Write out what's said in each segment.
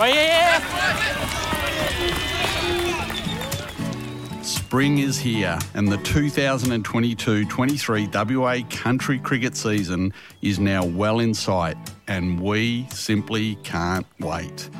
Oh, well, yeah. Spring is here, and the 2022 23 WA country cricket season is now well in sight, and we simply can't wait.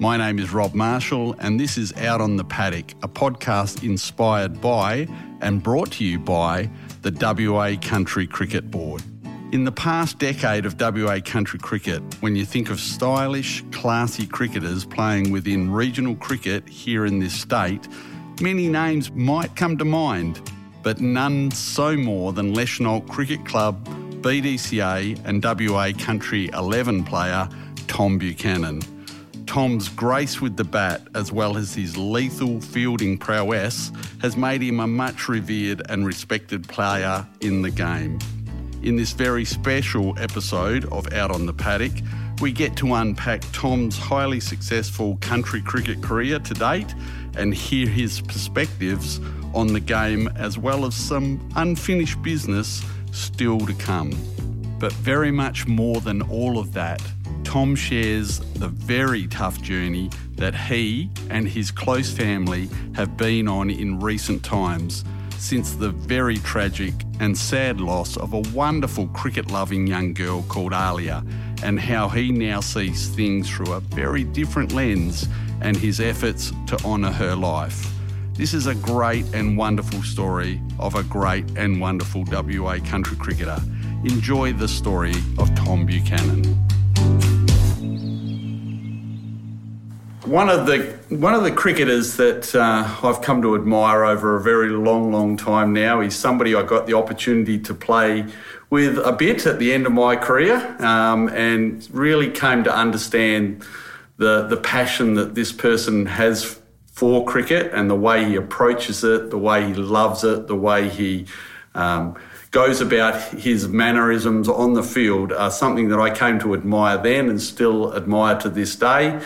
My name is Rob Marshall, and this is Out on the Paddock, a podcast inspired by and brought to you by the WA Country Cricket Board. In the past decade of WA country cricket, when you think of stylish, classy cricketers playing within regional cricket here in this state, many names might come to mind, but none so more than Leschenault Cricket Club, BDCA, and WA Country 11 player Tom Buchanan. Tom's grace with the bat, as well as his lethal fielding prowess, has made him a much revered and respected player in the game. In this very special episode of Out on the Paddock, we get to unpack Tom's highly successful country cricket career to date and hear his perspectives on the game as well as some unfinished business still to come. But very much more than all of that, Tom shares the very tough journey that he and his close family have been on in recent times since the very tragic and sad loss of a wonderful cricket loving young girl called Alia, and how he now sees things through a very different lens and his efforts to honour her life. This is a great and wonderful story of a great and wonderful WA country cricketer. Enjoy the story of Tom Buchanan. One of the one of the cricketers that uh, I've come to admire over a very long, long time now is somebody I got the opportunity to play with a bit at the end of my career, um, and really came to understand the the passion that this person has for cricket and the way he approaches it, the way he loves it, the way he um, goes about his mannerisms on the field are something that I came to admire then and still admire to this day.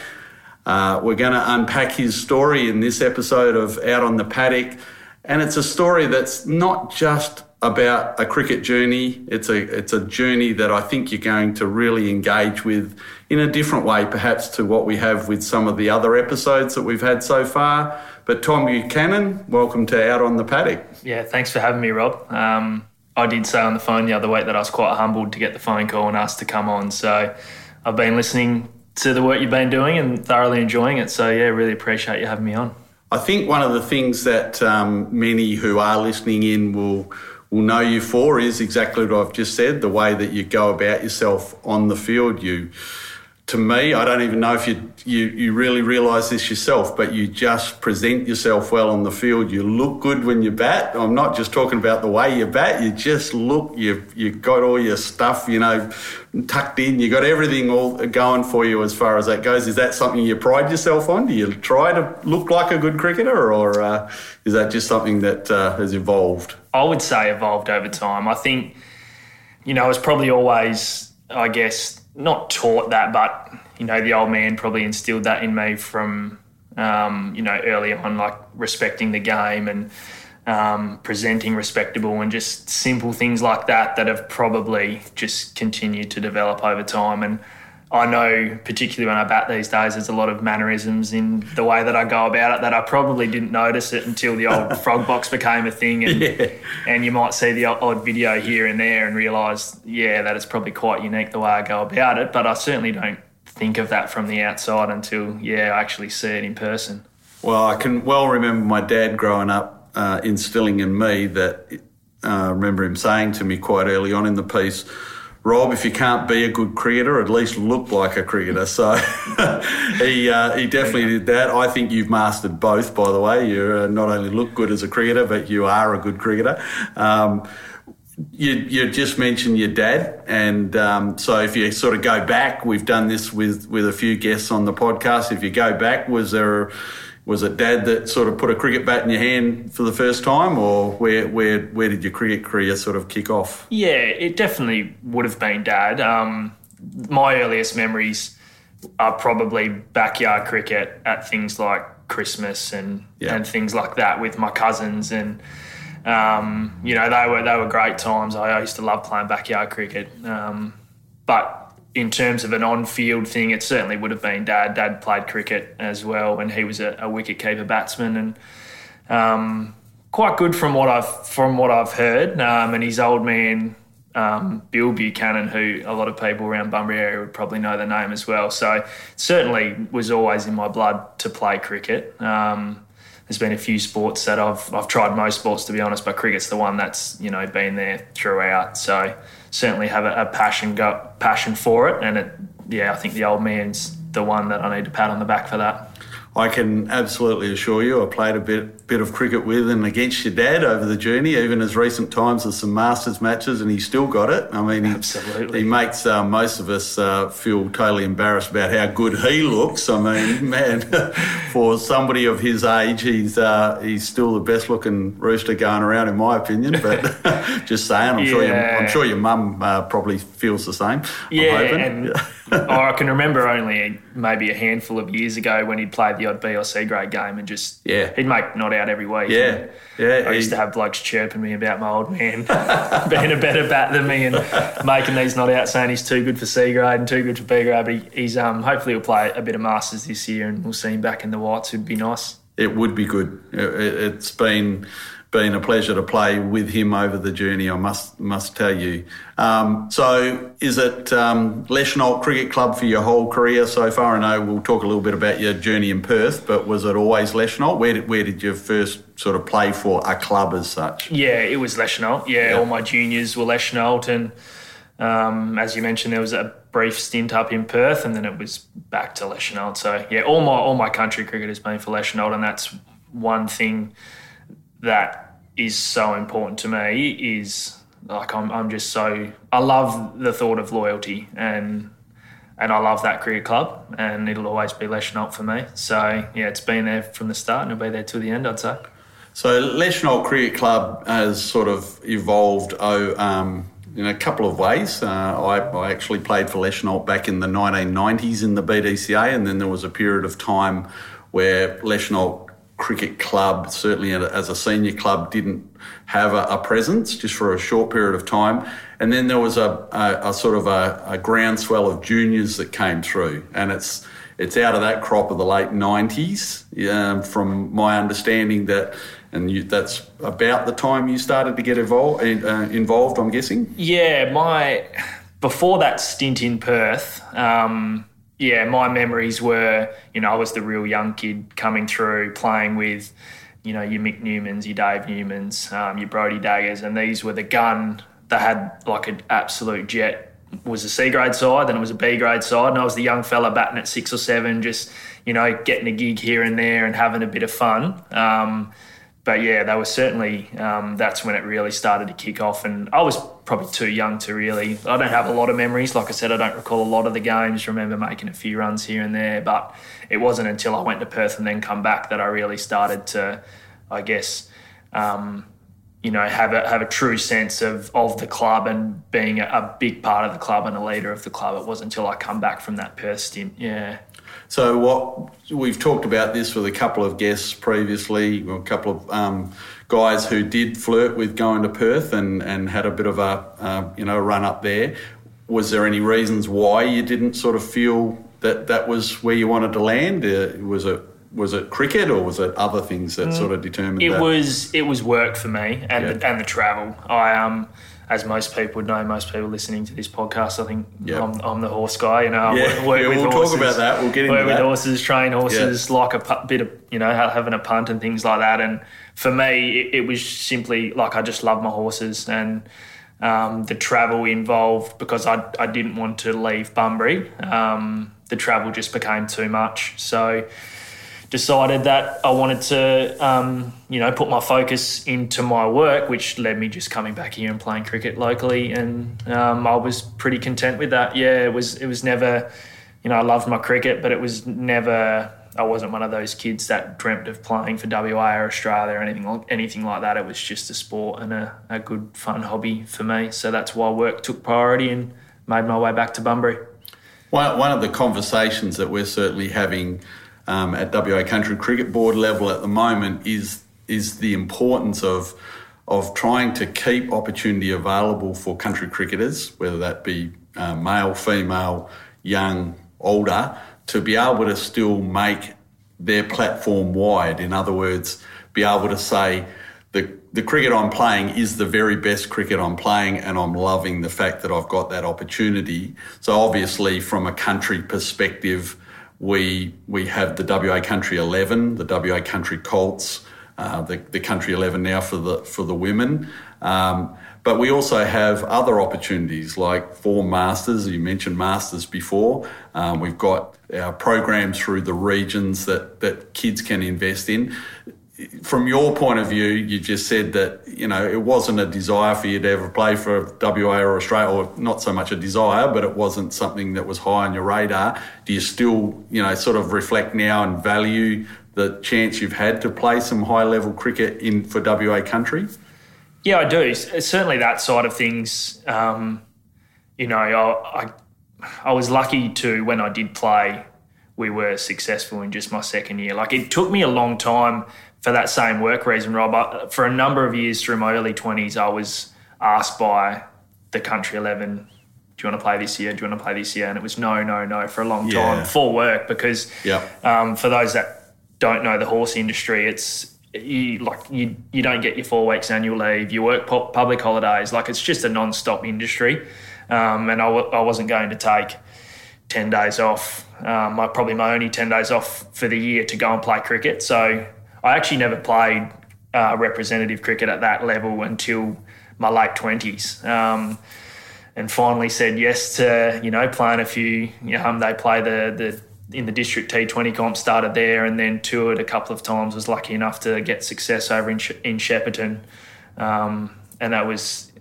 Uh, we're going to unpack his story in this episode of Out on the Paddock. And it's a story that's not just about a cricket journey. It's a, it's a journey that I think you're going to really engage with in a different way, perhaps to what we have with some of the other episodes that we've had so far. But Tom Buchanan, welcome to Out on the Paddock. Yeah, thanks for having me, Rob. Um, I did say on the phone the other week that I was quite humbled to get the phone call and asked to come on. So I've been listening to the work you've been doing and thoroughly enjoying it. So, yeah, really appreciate you having me on. I think one of the things that um, many who are listening in will will know you for is exactly what I've just said. The way that you go about yourself on the field, you to me, I don't even know if you, you, you really realise this yourself, but you just present yourself well on the field. You look good when you bat. I'm not just talking about the way you bat. You just look. You you got all your stuff, you know, tucked in. You got everything all going for you as far as that goes. Is that something you pride yourself on? Do you try to look like a good cricketer, or uh, is that just something that uh, has evolved? I would say evolved over time. I think, you know, it's probably always, I guess not taught that, but you know, the old man probably instilled that in me from um, you know early on, like respecting the game and um, presenting respectable and just simple things like that that have probably just continued to develop over time. And I know, particularly when I bat these days, there's a lot of mannerisms in the way that I go about it that I probably didn't notice it until the old frog box became a thing. And, yeah. and you might see the odd video here and there and realise, yeah, that it's probably quite unique the way I go about it. But I certainly don't think of that from the outside until, yeah, I actually see it in person. Well, I can well remember my dad growing up uh, instilling in me that, uh, I remember him saying to me quite early on in the piece, Rob, if you can't be a good cricketer, at least look like a cricketer. So he uh, he definitely did that. I think you've mastered both, by the way. You uh, not only look good as a cricketer, but you are a good cricketer. Um, you, you just mentioned your dad, and um, so if you sort of go back, we've done this with with a few guests on the podcast. If you go back, was there was it dad that sort of put a cricket bat in your hand for the first time, or where where where did your cricket career sort of kick off? Yeah, it definitely would have been dad. Um, my earliest memories are probably backyard cricket at things like Christmas and yeah. and things like that with my cousins and. Um, you know they were they were great times. I used to love playing backyard cricket, um, but in terms of an on-field thing, it certainly would have been Dad. Dad played cricket as well, and he was a, a wicket-keeper batsman, and um, quite good from what I've from what I've heard. Um, and his old man um, Bill Buchanan, who a lot of people around Bunbury area would probably know the name as well. So certainly was always in my blood to play cricket. Um, there's been a few sports that I've I've tried most sports to be honest, but cricket's the one that's you know been there throughout. So certainly have a, a passion go, passion for it, and it yeah I think the old man's the one that I need to pat on the back for that. I can absolutely assure you, I played a bit bit of cricket with and against your dad over the journey, even as recent times as some Masters matches, and he still got it. I mean, he, absolutely, he makes uh, most of us uh, feel totally embarrassed about how good he looks. I mean, man, for somebody of his age, he's uh, he's still the best looking rooster going around, in my opinion. But just saying, I'm yeah. sure your, I'm sure your mum uh, probably feels the same. Yeah, and oh, I can remember only maybe a handful of years ago when he'd play the odd B or C grade game and just yeah he'd make not out every week. Yeah, yeah. I used to have blokes chirping me about my old man being a better bat than me and making these not out, saying he's too good for C grade and too good for B grade. But he, he's um hopefully he'll play a bit of Masters this year and we'll see him back in the whites. It'd be nice. It would be good. It's been been a pleasure to play with him over the journey. I must must tell you. Um, so, is it um, Leschenault Cricket Club for your whole career so far? I know we'll talk a little bit about your journey in Perth, but was it always Leschenault? Where did where did you first sort of play for a club as such? Yeah, it was Leschenault. Yeah, yeah. all my juniors were Leschenault, and um, as you mentioned, there was a brief stint up in Perth, and then it was back to Leschenault. So yeah, all my all my country cricket has been for Leschenault, and that's one thing that is so important to me is like I'm, I'm just so I love the thought of loyalty and and I love that cricket club and it'll always be Leschenault for me. So yeah, it's been there from the start and it'll be there till the end, I'd say. So Leschenault Cricket Club has sort of evolved oh, um, in a couple of ways. Uh, I, I, actually played for Leschenault back in the 1990s in the BDCA, and then there was a period of time where Leschenault cricket club, certainly as a senior club, didn't have a, a, presence just for a short period of time. And then there was a, a, a sort of a, groundswell of juniors that came through, and it's it's out of that crop of the late '90s, um, from my understanding that. And you, that's about the time you started to get involved. Uh, involved, I'm guessing. Yeah, my before that stint in Perth, um, yeah, my memories were, you know, I was the real young kid coming through playing with, you know, your Mick Newmans, your Dave Newmans, um, your Brody Daggers, and these were the gun that had like an absolute jet. Was a C grade side, then it was a B grade side, and I was the young fella batting at six or seven, just you know, getting a gig here and there and having a bit of fun. Um, but yeah, they were certainly um, that's when it really started to kick off, and I was probably too young to really. I don't have a lot of memories. Like I said, I don't recall a lot of the games. Remember making a few runs here and there, but it wasn't until I went to Perth and then come back that I really started to, I guess, um, you know, have a have a true sense of of the club and being a, a big part of the club and a leader of the club. It wasn't until I come back from that Perth stint. Yeah. So what we've talked about this with a couple of guests previously, a couple of um, guys who did flirt with going to Perth and, and had a bit of a uh, you know run up there. Was there any reasons why you didn't sort of feel that that was where you wanted to land? Uh, was it was it cricket or was it other things that mm, sort of determined? It that? was it was work for me and yeah. the, and the travel. I um as most people would know, most people listening to this podcast, I think yep. I'm, I'm, the horse guy. You know, yeah. work, yeah, with we'll horses, talk about that. We'll get into work that. with horses, train horses, yeah. like a pu- bit of you know having a punt and things like that. And for me, it, it was simply like I just love my horses and. Um, the travel involved because I, I didn't want to leave Bunbury. Um, the travel just became too much. So decided that I wanted to, um, you know, put my focus into my work, which led me just coming back here and playing cricket locally, and um, I was pretty content with that. Yeah, it was it was never, you know, I loved my cricket, but it was never. I wasn't one of those kids that dreamt of playing for WA or Australia or anything like anything like that. It was just a sport and a, a good fun hobby for me. So that's why work took priority and made my way back to Bunbury. One, one of the conversations that we're certainly having um, at WA Country Cricket Board level at the moment is is the importance of of trying to keep opportunity available for country cricketers, whether that be uh, male, female, young, older, to be able to still make their platform wide. In other words, be able to say, the, the cricket I'm playing is the very best cricket I'm playing, and I'm loving the fact that I've got that opportunity. So, obviously, from a country perspective, we we have the WA Country 11, the WA Country Colts, uh, the, the Country 11 now for the for the women. Um, but we also have other opportunities like for masters. You mentioned masters before. Um, we've got our programs through the regions that that kids can invest in from your point of view, you just said that you know it wasn't a desire for you to ever play for WA or Australia, or not so much a desire, but it wasn't something that was high on your radar. Do you still, you know, sort of reflect now and value the chance you've had to play some high level cricket in for WA country? Yeah, I do. Certainly that side of things. Um, you know, I, I I was lucky to when I did play we were successful in just my second year. Like it took me a long time for that same work reason, Rob. For a number of years through my early 20s, I was asked by the country 11, do you want to play this year? Do you want to play this year? And it was no, no, no for a long time yeah. for work because yep. um, for those that don't know the horse industry, it's you like you you don't get your four weeks annual leave. You work public holidays. Like it's just a non-stop industry. Um, and I w- I wasn't going to take 10 days off, um, my, probably my only 10 days off for the year to go and play cricket. So I actually never played uh, representative cricket at that level until my late 20s. Um, and finally said yes to, you know, playing a few, you know, um, they play the, the, in the district T20 comp, started there and then toured a couple of times, was lucky enough to get success over in, in Shepparton. Um, and that was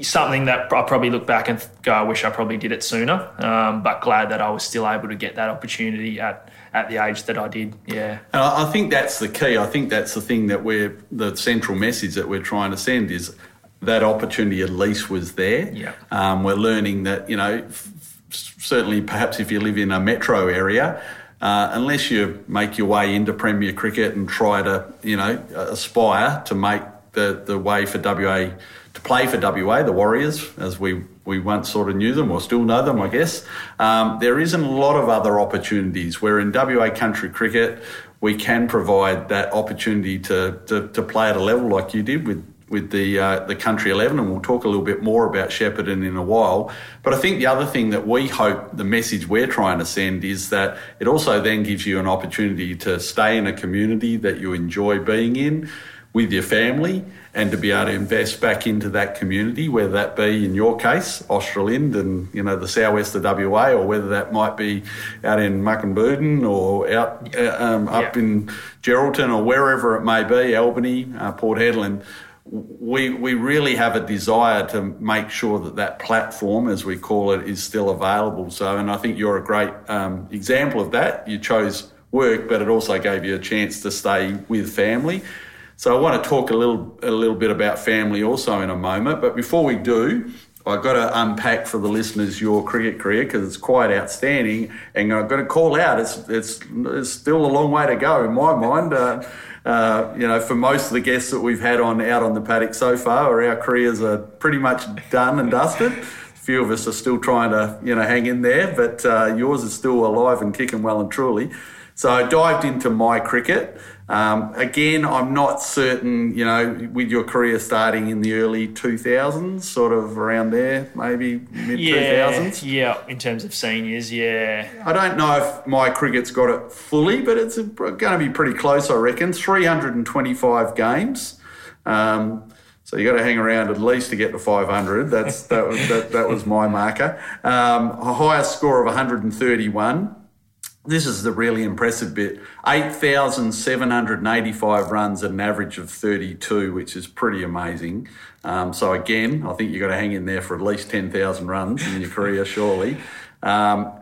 something that I probably look back and go, I wish I probably did it sooner. Um, but glad that I was still able to get that opportunity at at the age that I did. Yeah, and I think that's the key. I think that's the thing that we're the central message that we're trying to send is that opportunity at least was there. Yeah, um, we're learning that you know f- certainly perhaps if you live in a metro area. Uh, unless you make your way into Premier Cricket and try to, you know, aspire to make the, the way for WA to play for WA, the Warriors, as we, we once sort of knew them or still know them, I guess. Um, there isn't a lot of other opportunities. Where in WA country cricket. We can provide that opportunity to, to, to play at a level like you did with with the uh, the country 11 and we'll talk a little bit more about Shepparton in a while. But I think the other thing that we hope the message we're trying to send is that it also then gives you an opportunity to stay in a community that you enjoy being in with your family and to be able to invest back into that community, whether that be in your case, Australind and you know the southwest of WA, or whether that might be out in Mukinbudin or out uh, um, up yeah. in Geraldton or wherever it may be, Albany, uh, Port Hedland. We, we really have a desire to make sure that that platform, as we call it, is still available. So, and I think you're a great um, example of that. You chose work, but it also gave you a chance to stay with family. So I want to talk a little a little bit about family also in a moment. But before we do, I've got to unpack for the listeners your cricket career because it's quite outstanding, and I've got to call out it's it's, it's still a long way to go in my mind. Uh, uh, you know, for most of the guests that we've had on out on the paddock so far, our careers are pretty much done and dusted. A few of us are still trying to you know hang in there, but uh, yours is still alive and kicking well and truly. So I dived into MyCricket. Um, again, I'm not certain, you know, with your career starting in the early 2000s, sort of around there, maybe mid 2000s. Yeah, yeah, in terms of seniors, yeah. I don't know if MyCricket's got it fully, but it's going to be pretty close, I reckon. 325 games. Um, so you got to hang around at least to get to 500. That's that, that, that was my marker. Um, a highest score of 131 this is the really impressive bit 8,785 runs at an average of 32, which is pretty amazing. Um, so, again, I think you've got to hang in there for at least 10,000 runs in your career, surely. Um,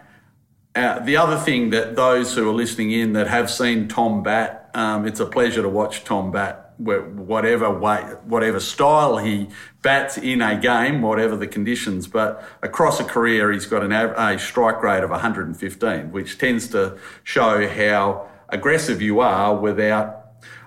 uh, the other thing that those who are listening in that have seen Tom Batt, um, it's a pleasure to watch Tom Batt whatever way, whatever style he bats in a game, whatever the conditions. But across a career, he's got an, a strike rate of 115, which tends to show how aggressive you are without.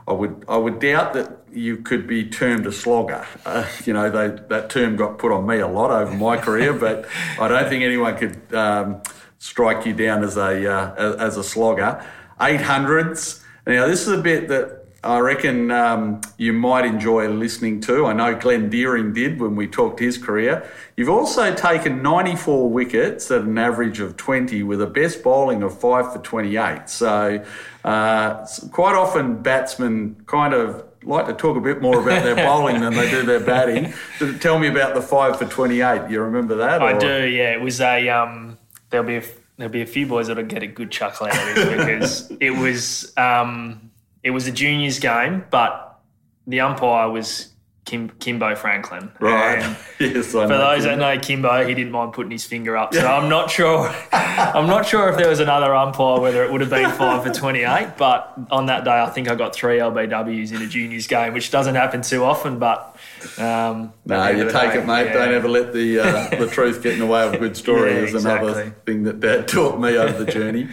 I would I would doubt that you could be termed a slogger. Uh, you know, they, that term got put on me a lot over my career, but I don't think anyone could um, strike you down as a uh, as a slogger. Eight hundreds. Now this is a bit that I reckon um, you might enjoy listening to. I know Glenn Deering did when we talked his career. You've also taken 94 wickets at an average of 20 with a best bowling of 5 for 28. So, uh, quite often batsmen kind of like to talk a bit more about their bowling than they do their batting. Tell me about the 5 for 28. You remember that? I or? do, yeah. It was a. Um, there'll be a, there'll be a few boys that'll get a good chuckle out of this because it was. Um, it was a juniors game, but the umpire was Kim, Kimbo Franklin. Right. yes, I know. for those Kimbo. that know Kimbo, he didn't mind putting his finger up. So I'm not sure. I'm not sure if there was another umpire whether it would have been five for 28. But on that day, I think I got three LBWs in a juniors game, which doesn't happen too often. But um, no, you take day, it, mate. Yeah. Don't ever let the uh, the truth get in the way of a good story. yeah, is exactly. another thing that Dad taught me over the journey.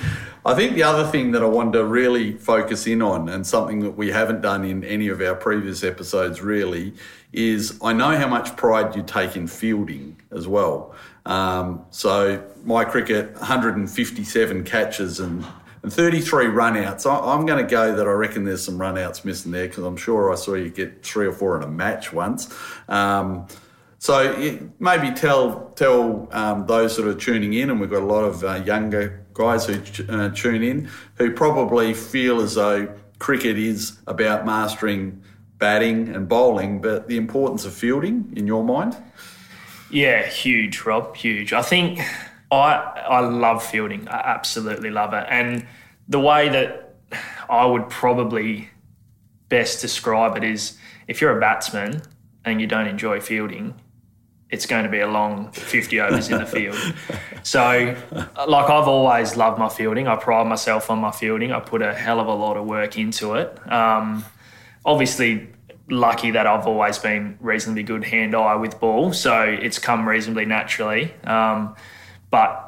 I think the other thing that I wanted to really focus in on, and something that we haven't done in any of our previous episodes really, is I know how much pride you take in fielding as well. Um, so MyCricket, 157 catches and, and 33 runouts. I, I'm going to go that I reckon there's some runouts missing there because I'm sure I saw you get three or four in a match once. Um, so maybe tell tell um, those that are tuning in, and we've got a lot of uh, younger guys who uh, tune in who probably feel as though cricket is about mastering batting and bowling, but the importance of fielding in your mind? Yeah, huge, Rob, huge. I think I I love fielding. I absolutely love it, and the way that I would probably best describe it is if you're a batsman and you don't enjoy fielding, it's going to be a long 50 overs in the field. So, like, I've always loved my fielding. I pride myself on my fielding. I put a hell of a lot of work into it. Um, obviously, lucky that I've always been reasonably good hand eye with ball. So, it's come reasonably naturally. Um, but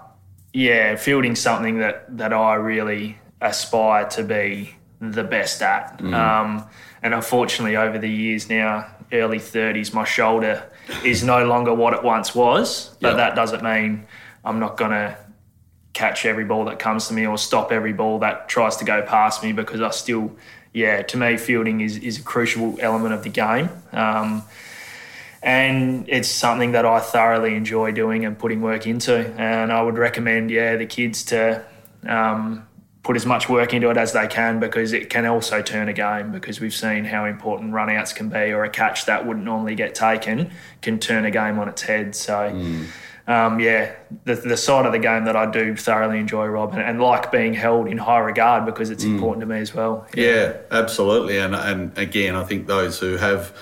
yeah, fielding's something that, that I really aspire to be the best at. Mm. Um, and unfortunately, over the years now, early 30s, my shoulder is no longer what it once was. But yep. that doesn't mean I'm not going to catch every ball that comes to me or stop every ball that tries to go past me because I still, yeah, to me, fielding is, is a crucial element of the game. Um, and it's something that I thoroughly enjoy doing and putting work into. And I would recommend, yeah, the kids to um, put as much work into it as they can because it can also turn a game because we've seen how important runouts can be or a catch that wouldn't normally get taken can turn a game on its head. So, mm. um, yeah, the, the side of the game that I do thoroughly enjoy, Rob, and, and like being held in high regard because it's mm. important to me as well. Yeah, yeah absolutely. And, and again, I think those who have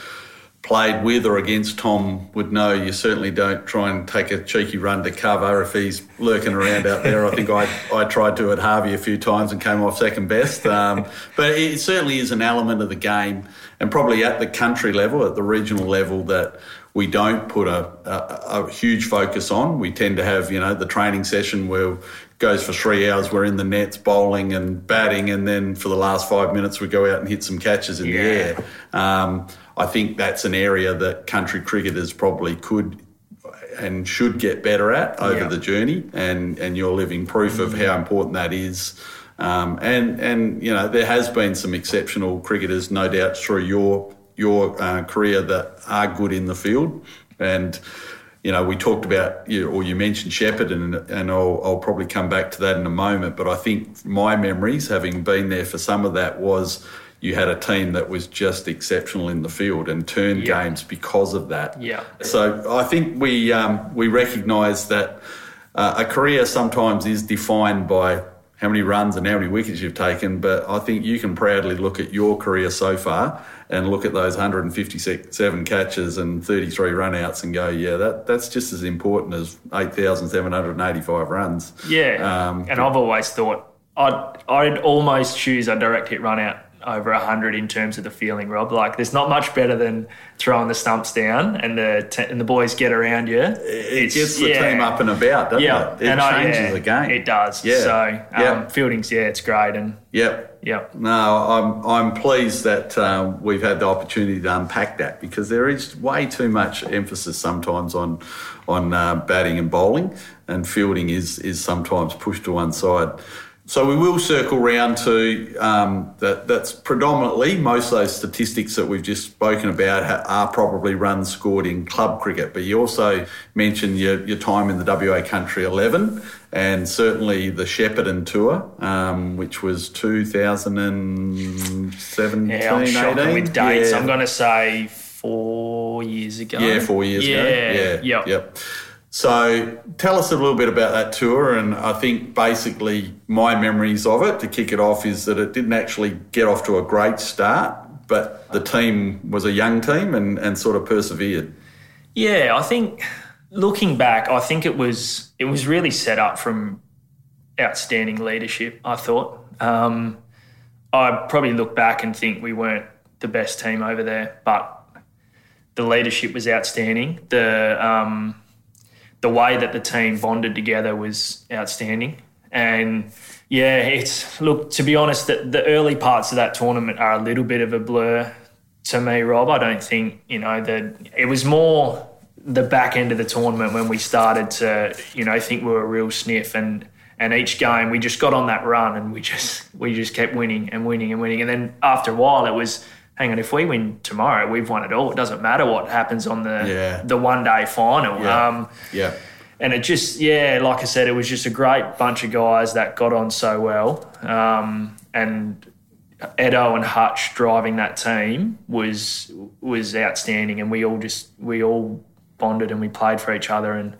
played with or against Tom would know you certainly don't try and take a cheeky run to cover if he's lurking around out there. I think I, I tried to at Harvey a few times and came off second best. Um, but it certainly is an element of the game, and probably at the country level, at the regional level, that we don't put a, a, a huge focus on. We tend to have, you know, the training session where goes for three hours. We're in the nets bowling and batting, and then for the last five minutes we go out and hit some catches in yeah. the air. Um, I think that's an area that country cricketers probably could and should get better at over yeah. the journey, and and you're living proof mm-hmm. of how important that is. Um, and and you know there has been some exceptional cricketers, no doubt, through your your uh, career that are good in the field, and you know, we talked about, you, or you mentioned Shepparton, and, and I'll, I'll, probably come back to that in a moment. But I think my memories, having been there for some of that, was you had a team that was just exceptional in the field and turned yeah. games because of that. Yeah. So I think we um, we recognise that uh, a career sometimes is defined by how many runs and how many wickets you've taken, but I think you can proudly look at your career so far and look at those 157 catches and 33 runouts and go, yeah, that that's just as important as 8,785 runs. Yeah. Um, and I've always thought I'd, I'd almost choose a direct hit run out over 100 in terms of the feeling, Rob. Like, there's not much better than throwing the stumps down and the t- and the boys get around you. It gets the yeah. team up and about, doesn't yeah. it? It and changes I, yeah, the game. It does. Yeah. So, um, Yep. fielding's, yeah, it's great. And Yep. Yep. No, I'm I'm pleased that um, we've had the opportunity to unpack that because there is way too much emphasis sometimes on on uh, batting and bowling, and fielding is is sometimes pushed to one side. So we will circle round to um, that. That's predominantly most of those statistics that we've just spoken about are probably runs scored in club cricket. But you also mentioned your, your time in the WA Country 11 and certainly the Shepparton Tour, um, which was 2017, yeah, I'm 18. shocking with dates. Yeah. I'm going to say four years ago. Yeah, four years yeah. ago. Yeah, Yep. yep. So tell us a little bit about that tour, and I think basically my memories of it to kick it off is that it didn't actually get off to a great start, but the team was a young team and, and sort of persevered. Yeah, I think looking back, I think it was it was really set up from outstanding leadership. I thought um, I probably look back and think we weren't the best team over there, but the leadership was outstanding. The um, the way that the team bonded together was outstanding, and yeah, it's look to be honest, the, the early parts of that tournament are a little bit of a blur to me, Rob. I don't think you know that it was more the back end of the tournament when we started to you know think we were a real sniff. And and each game we just got on that run and we just we just kept winning and winning and winning. And then after a while it was hang on if we win tomorrow we've won it all it doesn't matter what happens on the Yeah. the one day final Yeah. um Yeah. and it just yeah like i said it was just a great bunch of guys that got on so well um, and edo and hutch driving that team was was outstanding and we all just we all bonded and we played for each other and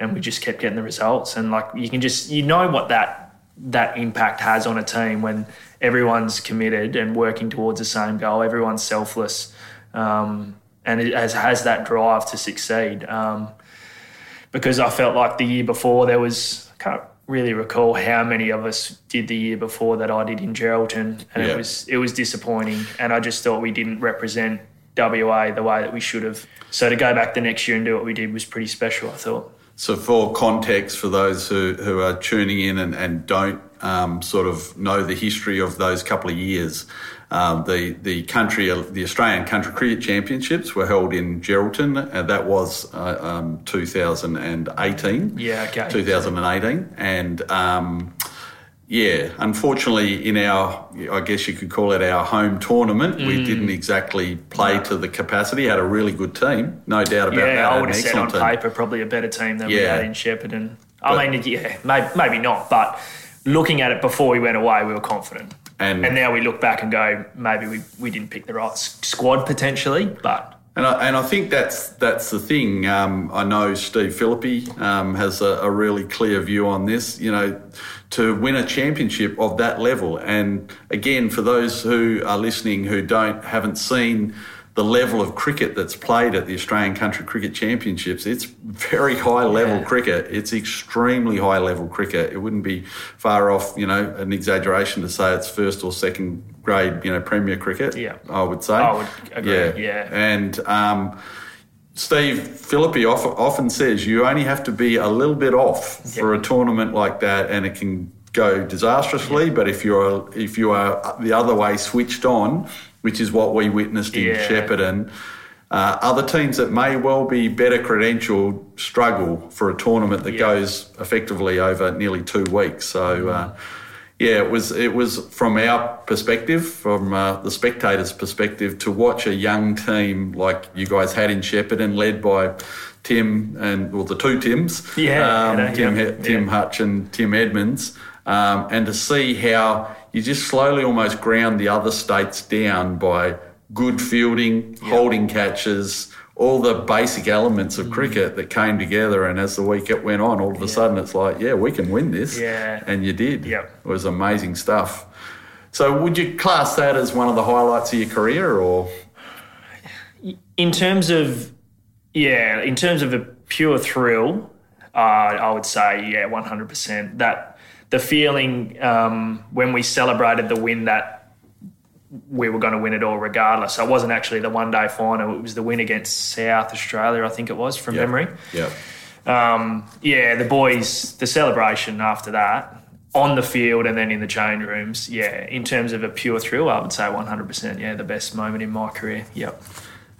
and we just kept getting the results and like you can just you know what that that impact has on a team when everyone's committed and working towards the same goal everyone's selfless um, and it has, has that drive to succeed um, because I felt like the year before there was I can't really recall how many of us did the year before that I did in Geraldton, and Yeah. it was it was disappointing. And I just thought we didn't represent WA the way that we should have. So to go back the next year and do what we did was pretty special. I thought. So, for context, for those who, who are tuning in and, and don't um, sort of know the history of those couple of years, um, the the country, the Australian Country Cricket Championships were held in Geraldton, and that was uh, um, 2018. Yeah, okay. 2018, and um, yeah, unfortunately, in our, I guess you could call it our home tournament, Mm. we didn't exactly play to the capacity. Had a really good team, no doubt about that. Yeah, I would have said on team. paper probably a better team than we had in Shepparton. I But- mean, yeah, maybe, maybe not, but looking at it before we went away, we were confident. And- and now we look back and go, maybe we, we didn't pick the right s- squad potentially, but And I, and I think that's that's the thing. Um, I know Steve Philippi um, has a, a really clear view on this. You know, to win a championship of that level, and again, for those who are listening who don't haven't seen the level of cricket that's played at the Australian Country Cricket Championships, it's very high level Yeah. cricket. It's extremely high level cricket. It wouldn't be far off, you know, an exaggeration to say it's first or second grade, you know, Premier cricket. Yeah. I would say. I would agree, yeah. yeah. And um, Steve Philippi often, often says you only have to be a little bit off for a tournament like that, and it can go disastrously. But if you're if you are the other way switched on, which is what we witnessed in Yeah. Shepparton. Uh, other teams that may well be better credentialed struggle for a tournament that Yeah. goes effectively over nearly two weeks. So, uh, yeah, it was it was from our perspective, from uh, the spectators' perspective, to watch a young team like you guys had in Shepparton, led by Tim and well the two Tims, Yeah, um, Tim yeah, Tim yeah. Hutch and Tim Edmonds, um, and to see how you just slowly almost ground the other states down by good fielding, holding catches, all the basic elements Mm. of cricket that came together. And as the week it went on, all of a sudden it's like, yeah, we can win this. Yeah. And you did. Yep. It was amazing stuff. So would you class that as one of the highlights of your career or? in terms of yeah, in terms of a pure thrill, uh, I would say yeah, one hundred percent. That the feeling um, when we celebrated the win that we were going to win it all regardless. So it wasn't actually the one day final. It was the win against South Australia, I think it was, from Yep. memory. Yeah. Um, yeah, the boys, the celebration after that on the field and then in the change rooms. Yeah, in terms of a pure thrill, I would say 100%. Yeah, the best moment in my career. Yep.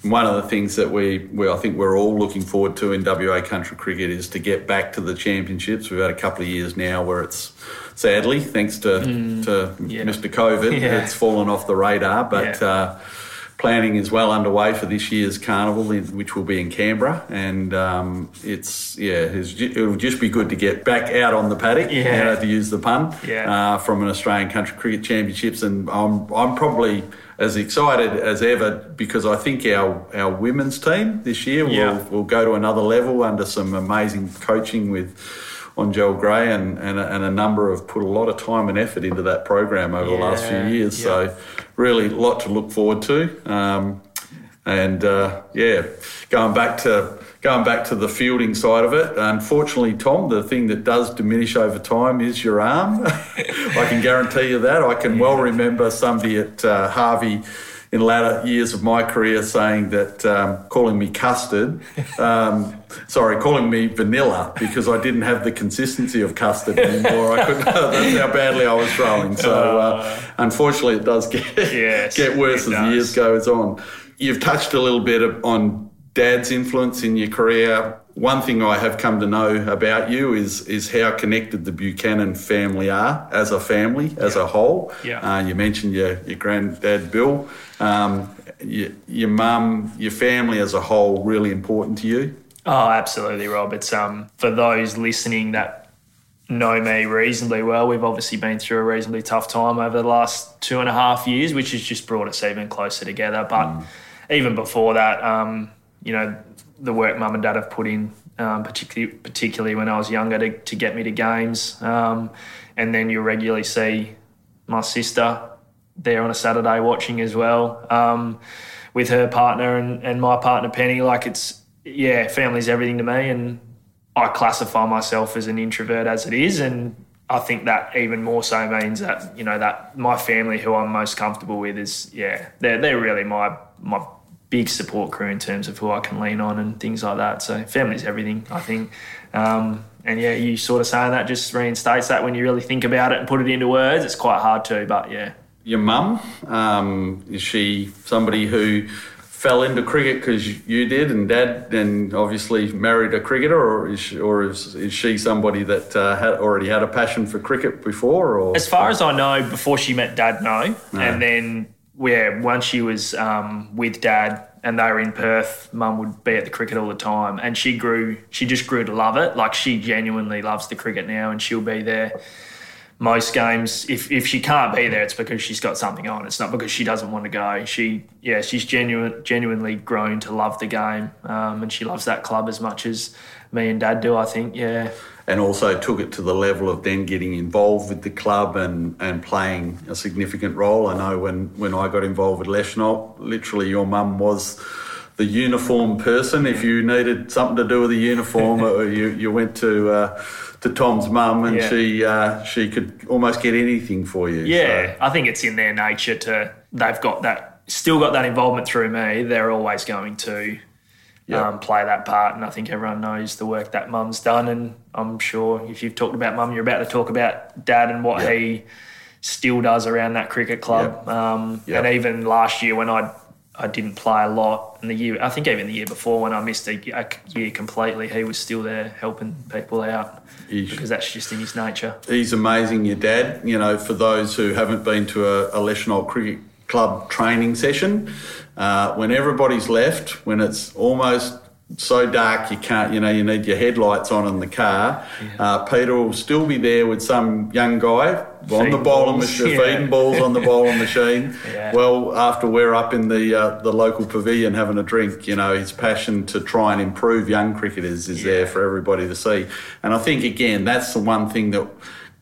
One of the things that we, we, I think we're all looking forward to in WA country cricket is to get back to the championships. We've had a couple of years now where it's sadly, thanks to, to yeah. Mr. COVID, Yeah. it's fallen off the radar. But Yeah. uh, planning is well underway for this year's carnival, which will be in Canberra, and um, it's yeah, it's, it'll just be good to get back out on the paddock, Yeah. uh, to use the pun, Yeah. uh, from an Australian Country Cricket Championships, and I'm I'm probably as excited as ever because I think our our women's team this year will Yeah. will go to another level under some amazing coaching with. On Joel Gray and, and, a, and a number have put a lot of time and effort into that program over the last few years. yeah. So, really, a lot to look forward to. Um, and uh, yeah, going back to going back to the fielding side of it. Unfortunately, Tom, the thing that does diminish over time is your arm. I can guarantee you that. I can well remember somebody at uh, Harvey. In latter years of my career, saying that um, calling me custard, um, sorry, calling me vanilla because I didn't have the consistency of custard anymore. I couldn't. that's how badly I was throwing. So, uh, unfortunately, it does get Yes, get worse as the years goes on. You've touched a little bit on dad's influence in your career. One thing I have come to know about you is is how connected the Buchanan family are as a family, as a whole. Yeah. Uh, you mentioned your, your granddad Bill, um, your, your mum, your family as a whole, really important to you. Oh, absolutely, Rob. It's um for those listening that know me reasonably well. We've obviously been through a reasonably tough time over the last two and a half years, which has just brought us even closer together. But even before that, um, you know, the work mum and dad have put in, um, particularly particularly when I was younger, to, to get me to games, um, and then you regularly see my sister there on a Saturday watching as well um, with her partner and, and my partner Penny. Like it's yeah, family's everything to me, and I classify myself as an introvert as it is, and I think that even more so means that you know that my family, who I'm most comfortable with, is yeah, they're they're really my my big support crew in terms of who I can lean on and things like that. So family's everything, I think. Um, and yeah, you sort of saying that just reinstates that when you really think about it and put it into words. It's quite hard to, but yeah, Your mum, um, is she somebody who fell into cricket because you did, and dad, and obviously married a cricketer, or is she, or is, is she somebody that uh, had already had a passion for cricket before? Or As far as I know, before she met Dad, no. And then, yeah, once she was um, with Dad and they were in Perth, Mum would be at the cricket all the time, and she grew. She just grew to love it. Like she genuinely loves the cricket now, and she'll be there most games. If if she can't be there, it's because she's got something on. It's not because she doesn't want to go. She yeah, she's genuine genuinely grown to love the game, um, and she loves that club as much as me and Dad do. I think yeah. And also took it to the level of then getting involved with the club and, and playing a significant role. I know when, when I got involved with Leschenault, literally your mum was the uniform person. If you needed something to do with the uniform, uh, you, you went to uh, to Tom's mum and Yeah. she uh, she could almost get anything for you. Yeah, So, I think it's in their nature to they've got that still got that involvement through me. They're always going to Yeah. um, play that part, and I think everyone knows the work that Mum's done. And I'm sure if you've talked about Mum, you're about to talk about Dad and what Yeah. he still does around that cricket club. Um, Yeah. And even last year when I I didn't play a lot, and the year I think even the year before when I missed a, a year completely, he was still there helping people out He's- because that's just in his nature. he's amazing, your dad. You know, for those who haven't been to a, a Leschenault Cricket Club training session, uh, when everybody's left, when it's almost so dark you can't, you know, you need your headlights on in the car, uh, Peter will still be there with some young guy on the Feeding bowling machine, yeah. feeding balls on the bowling machine. Yeah. Well, after we're up in the uh, the local pavilion having a drink, you know, his passion to try and improve young cricketers is there for everybody to see. And I think again, that's the one thing that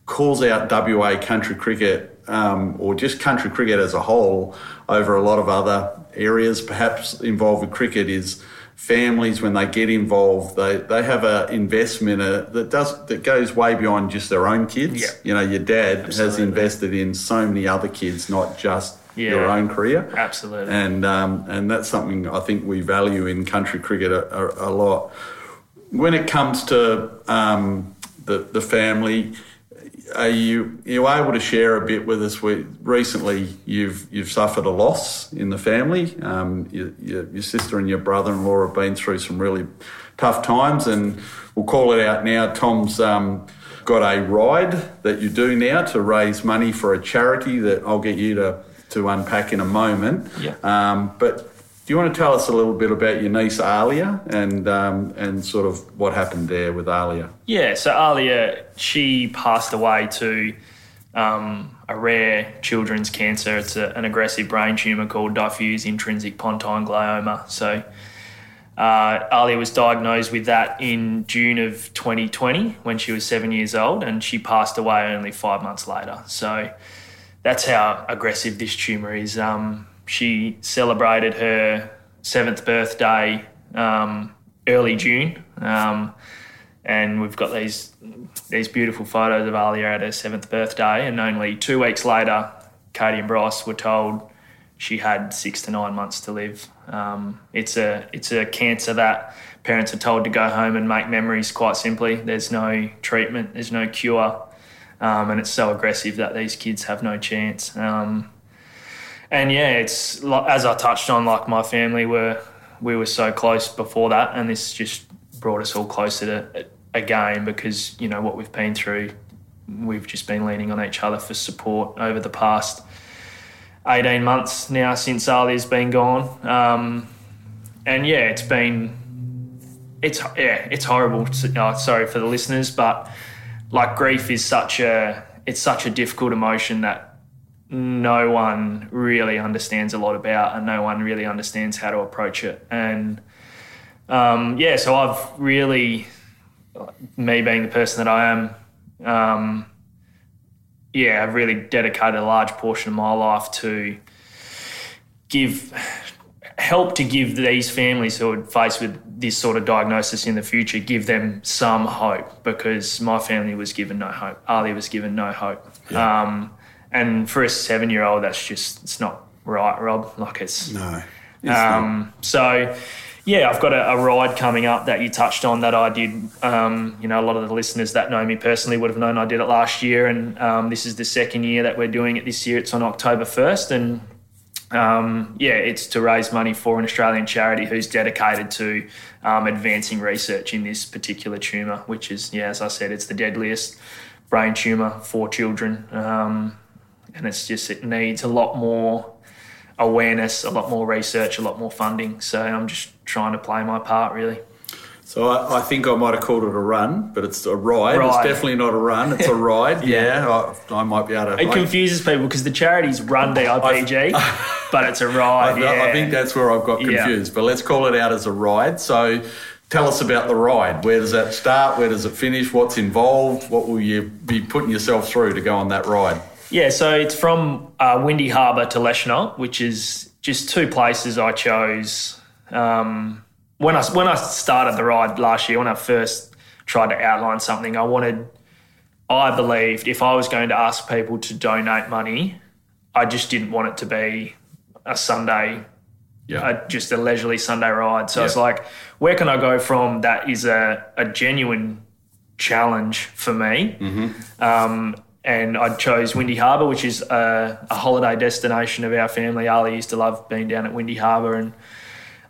calls out WA country cricket um, or just country cricket as a whole over a lot of other areas, perhaps involved with cricket, is families when they get involved, they, they have an investment uh, that does that goes way beyond just their own kids. Yeah. You know, your dad has invested in so many other kids, not just Yeah. your own career. Absolutely. And um, and that's something I think we value in country cricket a, a, a lot. When it comes to um, the the family, are you are you able to share a bit with us? We, recently, you've you've suffered a loss in the family. Um, your, your, your sister and your brother-in-law have been through some really tough times, and we'll call it out now. Tom's um, got a ride that you do now to raise money for a charity that I'll get you to to unpack in a moment. Yeah. Um, but do you want to tell us a little bit about your niece Ahlia and um, and sort of what happened there with Ahlia? Yeah, so Ahlia, she passed away to um, a rare children's cancer. It's a, an aggressive brain tumour called diffuse intrinsic pontine glioma. So uh, Ahlia was diagnosed with that in June of 2020 when she was seven years old, and she passed away only five months later. So that's how aggressive this tumour is. Um, she celebrated her seventh birthday um, early June. Um, and we've got these these beautiful photos of Ahlia at her seventh birthday. And only two weeks later, Katie and Bryce were told she had six to nine months to live. Um, it's a it's a cancer that parents are told to go home and make memories. Quite simply, there's no treatment, there's no cure, um, and it's so aggressive that these kids have no chance. Um, and yeah, it's as I touched on, like my family were we were so close before that, and this just brought us all closer to again because you know what we've been through. We've just been leaning on each other for support over the past 18 months now since Ali's been gone. Um, and yeah, it's been, it's, yeah, it's horrible. Oh, sorry for the listeners, but like grief is such a, it's such a difficult emotion that no one really understands a lot about and no one really understands how to approach it. And um, yeah, so I've really, me being the person that I am, um, yeah, I've really dedicated a large portion of my life to give help to give these families who are faced with this sort of diagnosis in the future, give them some hope because my family was given no hope. Ali was given no hope. Um, and for a seven year old, that's just, it's not right, Rob. Like it's, No. It's um, so, yeah, I've got a, a ride coming up that you touched on that I did. Um, you know, a lot of the listeners that know me personally would have known I did it last year, and um, this is the second year that we're doing it this year. It's on October 1st, and um, yeah, it's to raise money for an Australian charity who's dedicated to um, advancing research in this particular tumour, which is, yeah, as I said, it's the deadliest brain tumour for children. Um, and it's just, it needs a lot more awareness, a lot more research, a lot more funding. So I'm just trying to play my part, really. So I, I think I might have called it a run, but it's a ride. It's definitely not a run. It's a ride. Yeah. yeah, I, I might be able to. It I- confuses people because the charities run DIPG, but it's a ride. I, yeah. I think that's where I've got Yeah. confused. But let's call it out as a ride. So tell us about the ride. Where does that start? Where does it finish? What's involved? What will you be putting yourself through to go on that ride? Yeah, so it's from uh, Windy Harbour to Leschenault, which is just two places I chose. Um, when I when I started the ride last year, when I first tried to outline something, I wanted, I believed if I was going to ask people to donate money, I just didn't want it to be a Sunday Yeah. a, just a leisurely Sunday ride. So it's Yeah. like, where can I go from that is a, a genuine challenge for me? Um, and I chose Windy Harbour, which is a, a holiday destination of our family. Ali used to love being down at Windy Harbour and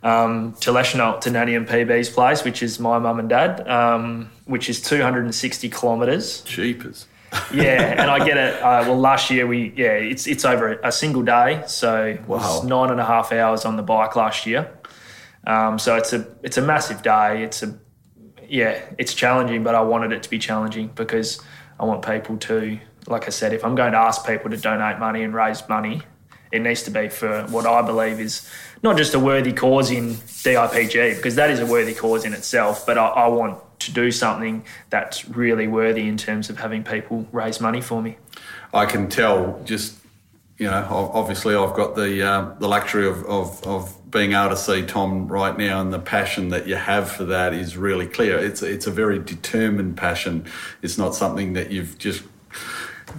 um, to Leschenault, to Nanny and PB's place, which is my mum and dad, um, which is 260 kilometres. Cheapers. Yeah, and I get it. Uh, well, last year we yeah, it's it's over a single day, so Wow. nine and a half hours on the bike last year. Um, so it's a it's a massive day. It's a yeah, it's challenging, but I wanted it to be challenging because I want people to, like I said, if I'm going to ask people to donate money and raise money, it needs to be for what I believe is not just a worthy cause in DIPG, because that is a worthy cause in itself, but I, I want to do something that's really worthy in terms of having people raise money for me. I can tell just, you know, obviously I've got the uh, the luxury of, of, of being able to see Tom right now and the passion that you have for that is really clear. It's, it's a very determined passion. It's not something that you've just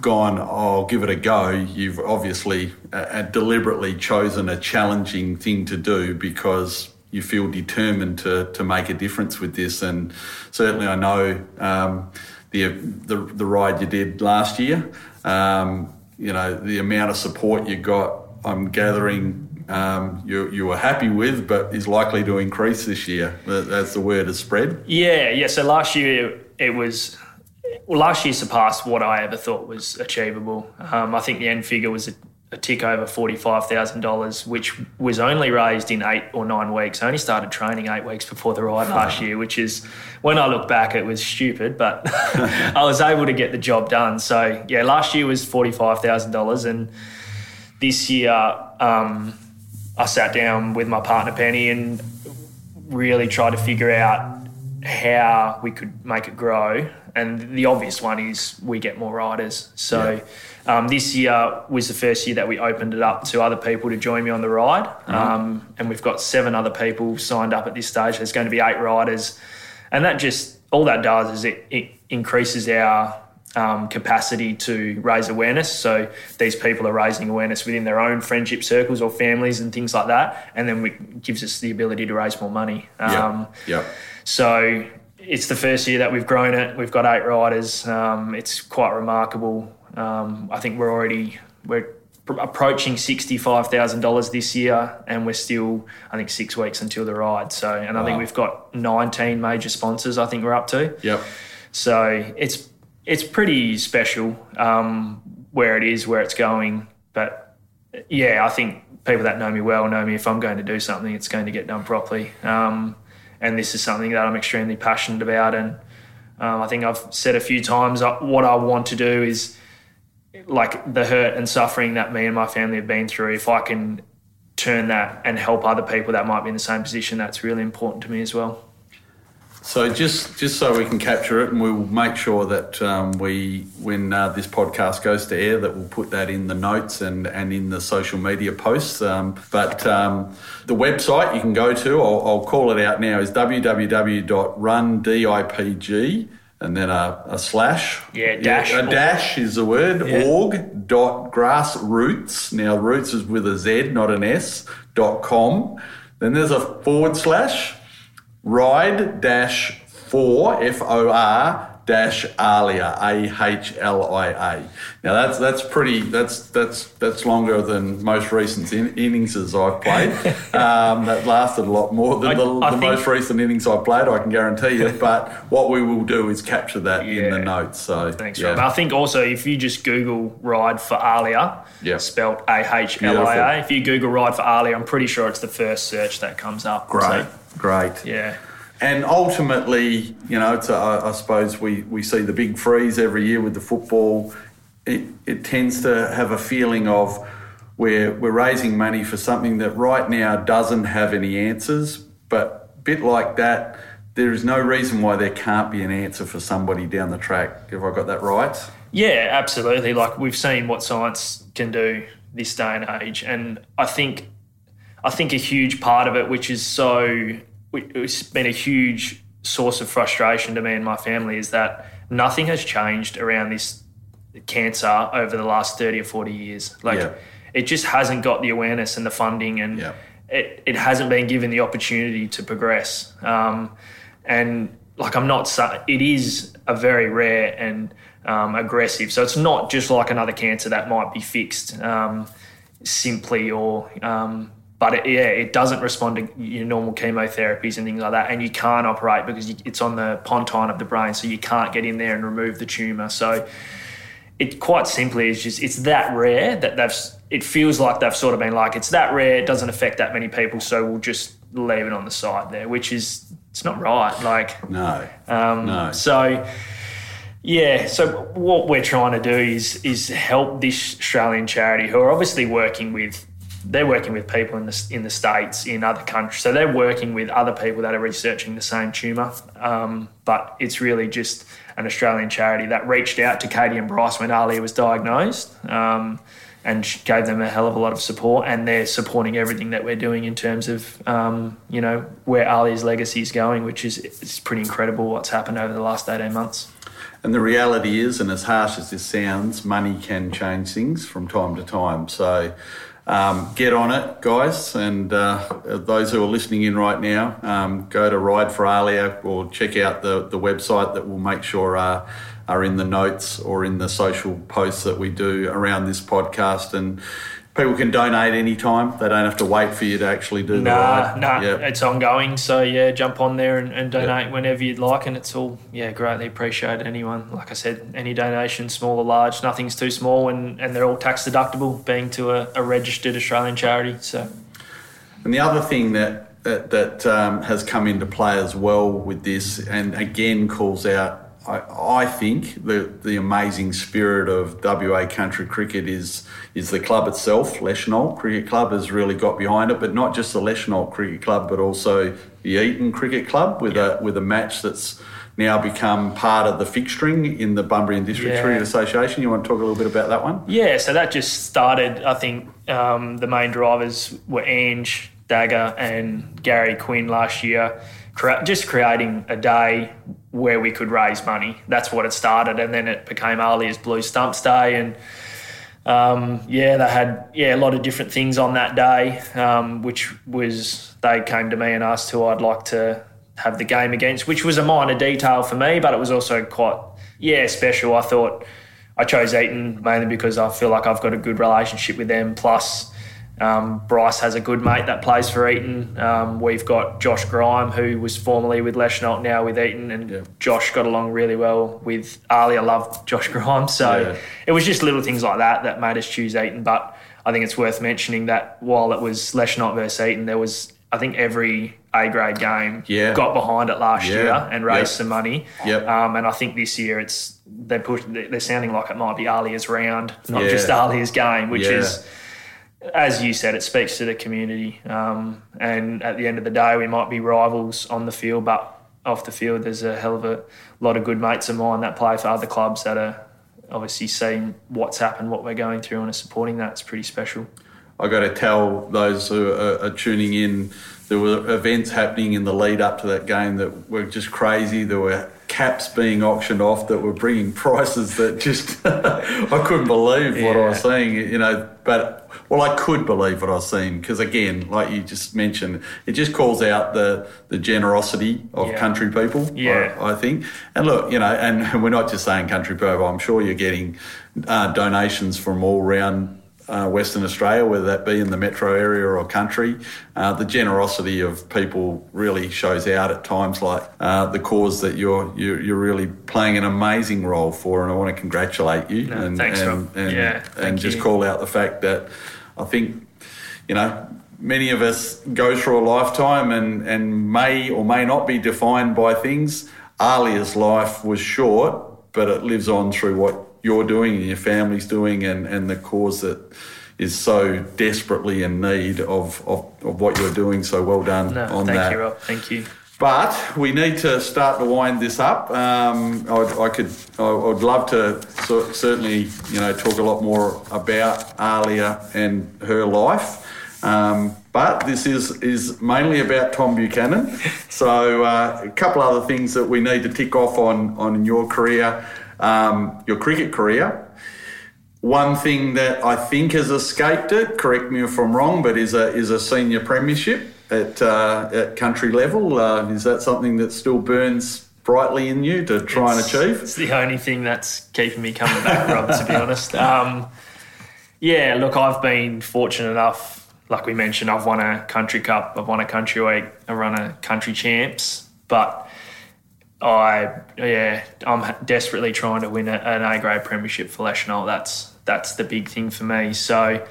gone, I'll give it a go, you've obviously uh, deliberately chosen a challenging thing to do because you feel determined to, to make a difference with this. And certainly, I know um, the, the, the ride you did last year. Um, you know the amount of support you got. I'm gathering um, you you were happy with, but is likely to increase this year. as the word has spread. Yeah, yeah. So last year it was. Well, last year surpassed what I ever thought was achievable. Um, I think the end figure was a a tick over $45,000, which was only raised in eight or nine weeks. I only started training eight weeks before the ride last year, which is, when I look back, it was stupid, but I was able to get the job done. So, yeah, last year was $45,000. And this year, um, I sat down with my partner, Penny, and really tried to figure out how we could make it grow. And the obvious one is we get more riders. So, yeah um, this year was the first year that we opened it up to other people to join me on the ride, mm-hmm. um, and we've got seven other people signed up at this stage. There's going to be eight riders, and that just all that does is it, it increases our um, capacity to raise awareness. So these people are raising awareness within their own friendship circles or families and things like that, and then it gives us the ability to raise more money. Um, yeah. So it's the first year that we've grown it. We've got eight riders. Um, it's quite remarkable. Um, I think we're already we're approaching sixty-five thousand dollars this year, and we're still I think six weeks until the ride. So, and I think we've got nineteen major sponsors. I think we're up to. Yep. So it's it's pretty special um, where it is, where it's going. But yeah, I think people that know me well know me. If I'm going to do something, it's going to get done properly. Um, and this is something that I'm extremely passionate about. And um, I think I've said a few times uh, what I want to do is like the hurt and suffering that me and my family have been through, if I can turn that and help other people that might be in the same position, that's really important to me as well. So just just so we can capture it, and we'll make sure that um, we, when uh, this podcast goes to air, that we'll put that in the notes and, and in the social media posts. Um, but um, the website you can go to, I'll, I'll, call it out now, is www.rundipg and then a, a slash. Yeah, dash. Yeah, a dash is the word. Yeah. Org dot grassrootz. Now, roots is with a Z, not an S. Dot com. Then there's a forward slash. Ride dash for dash Ahlia, A H L I A. Now that's that's pretty that's that's that's longer than most recent in, innings I've played. Um, that lasted a lot more than I, the, I the most recent innings I've played. I can guarantee you. But what we will do is capture that yeah. in the notes. So thanks, yeah. Rob. I think also if you just Google ride for Ahlia, yeah. spelled A H L I A. If you Google ride for Ahlia, I'm pretty sure it's the first search that comes up. Great, so, great. Yeah and ultimately, you know, a, I suppose we, we see the big freeze every year with the football. It, it tends to have a feeling of where we're raising money for something that right now doesn't have any answers, but a bit like that, there is no reason why there can't be an answer for somebody down the track. Have I got that right? Yeah, absolutely. Like we've seen what science can do this day and age, and I think I think a huge part of it, which is so it's been a huge source of frustration to me and my family is that nothing has changed around this cancer over the last 30 or 40 years. Like yeah. it just hasn't got the awareness and the funding and yeah. it, it hasn't been given the opportunity to progress. Um, and like I'm not, it is a very rare and um, aggressive. So it's not just like another cancer that might be fixed um, simply or um, but it, yeah, it doesn't respond to your normal chemotherapies and things like that, and you can't operate because you, it's on the pontine of the brain, so you can't get in there and remove the tumor. So it quite simply is just it's that rare that they've. It feels like they've sort of been like it's that rare, it doesn't affect that many people, so we'll just leave it on the side there, which is it's not right. Like no, um, no. So yeah, so what we're trying to do is is help this Australian charity who are obviously working with they're working with people in the in the states in other countries, so they're working with other people that are researching the same tumor. Um, but it's really just an Australian charity that reached out to Katie and Bryce when Ahlia was diagnosed. Um, and gave them a hell of a lot of support, and they're supporting everything that we're doing in terms of, um, you know, where Ahlia's legacy is going, which is it's pretty incredible what's happened over the last eighteen months. and the reality is, and as harsh as this sounds, money can change things from time to time. So um, get on it, guys. And uh, those who are listening in right now, um, go to Ride for Ahlia or check out the, the website that will make sure uh, are in the notes or in the social posts that we do around this podcast. And people can donate anytime. They don't have to wait for you to actually do nah, the Nah, yep. it's ongoing. So yeah, jump on there and, and donate yep. whenever you'd like, and it's all yeah greatly appreciated. Anyone, like I said, any donation, small or large, nothing's too small, and, and they're all tax deductible, being to a, a registered Australian charity. So, and the other thing that that, that um, has come into play as well with this, and again calls out I, I think the the amazing spirit of WA country cricket is is the club itself. Leschenault Cricket Club has really got behind it, but not just the Leschenault Cricket Club, but also the Eaton Cricket Club with yeah. a with a match that's now become part of the fixturing in the Bunbury and District yeah. Cricket Association. You want to talk a little bit about that one? Yeah, so that just started. I think um, the main drivers were Ange Dagger and Gary Quinn last year just creating a day where we could raise money. That's what it started, and then it became Ahlia's Blue Stumps Day, and um, yeah, they had yeah a lot of different things on that day, um, which was they came to me and asked who I'd like to have the game against, which was a minor detail for me, but it was also quite yeah special. I thought I chose Eaton mainly because I feel like I've got a good relationship with them, plus um, Bryce has a good mate that plays for Eaton. Um, we've got Josh Grime, who was formerly with Leschenault, now with Eaton, and yeah. Josh got along really well with Ali. I Loved Josh Grime, so yeah. it was just little things like that that made us choose Eaton. But I think it's worth mentioning that while it was Leschenault versus Eaton, there was I think every A grade game yeah. got behind it last year and raised yep. some money. Yep. Um, and I think this year it's they're push, they're sounding like it might be Ali's round, not just Ahlia's game, which is as you said, it speaks to the community. Um, and at the end of the day, we might be rivals on the field, but off the field, there's a hell of a lot of good mates of mine that play for other clubs that are obviously seeing what's happened, what we're going through, and are supporting that. It's pretty special. I got to tell those who are, are tuning in, there were events happening in the lead up to that game that were just crazy. There were caps being auctioned off that were bringing prices that just I couldn't believe yeah. what I was seeing. You know, but well, I could believe what I was seeing because again, like you just mentioned, it just calls out the the generosity of yeah. country people. Yeah, I, I, think. And look, you know, and we're not just saying country people. I'm sure you're getting uh, donations from all around uh, Western Australia, whether that be in the metro area or country. Uh, the generosity of people really shows out at times like uh, the cause that you're, you're, you're really playing an amazing role for, and I want to congratulate you no, and thanks, and, and, yeah, and just you. call out the fact that I think you know many of us go through a lifetime and and may or may not be defined by things. Ahlia's life was short, but it lives on through what you're doing and your family's doing and, and the cause that is so desperately in need of, of, of what you're doing. So well done no, on thank that. Thank you, Rob. Thank you. But we need to start to wind this up. Um, I, I, could, I would love to so, certainly, you know, talk a lot more about Ahlia and her life. Um, but this is is mainly about Tom Buchanan. So uh, a couple other things that we need to tick off on on your career um, your cricket career. One thing that I think has escaped it, correct me if I'm wrong, but is a is a senior premiership at uh, at country level. Uh, is that something that still burns brightly in you to try it's, and achieve? It's the only thing that's keeping me coming back, Rob. to be honest, um, yeah. Look, I've been fortunate enough. Like we mentioned, I've won a country cup, I've won a country week, I've run a country champs, but I yeah, I'm desperately trying to win a, an A grade premiership for Leschenault. That's that's the big thing for me. So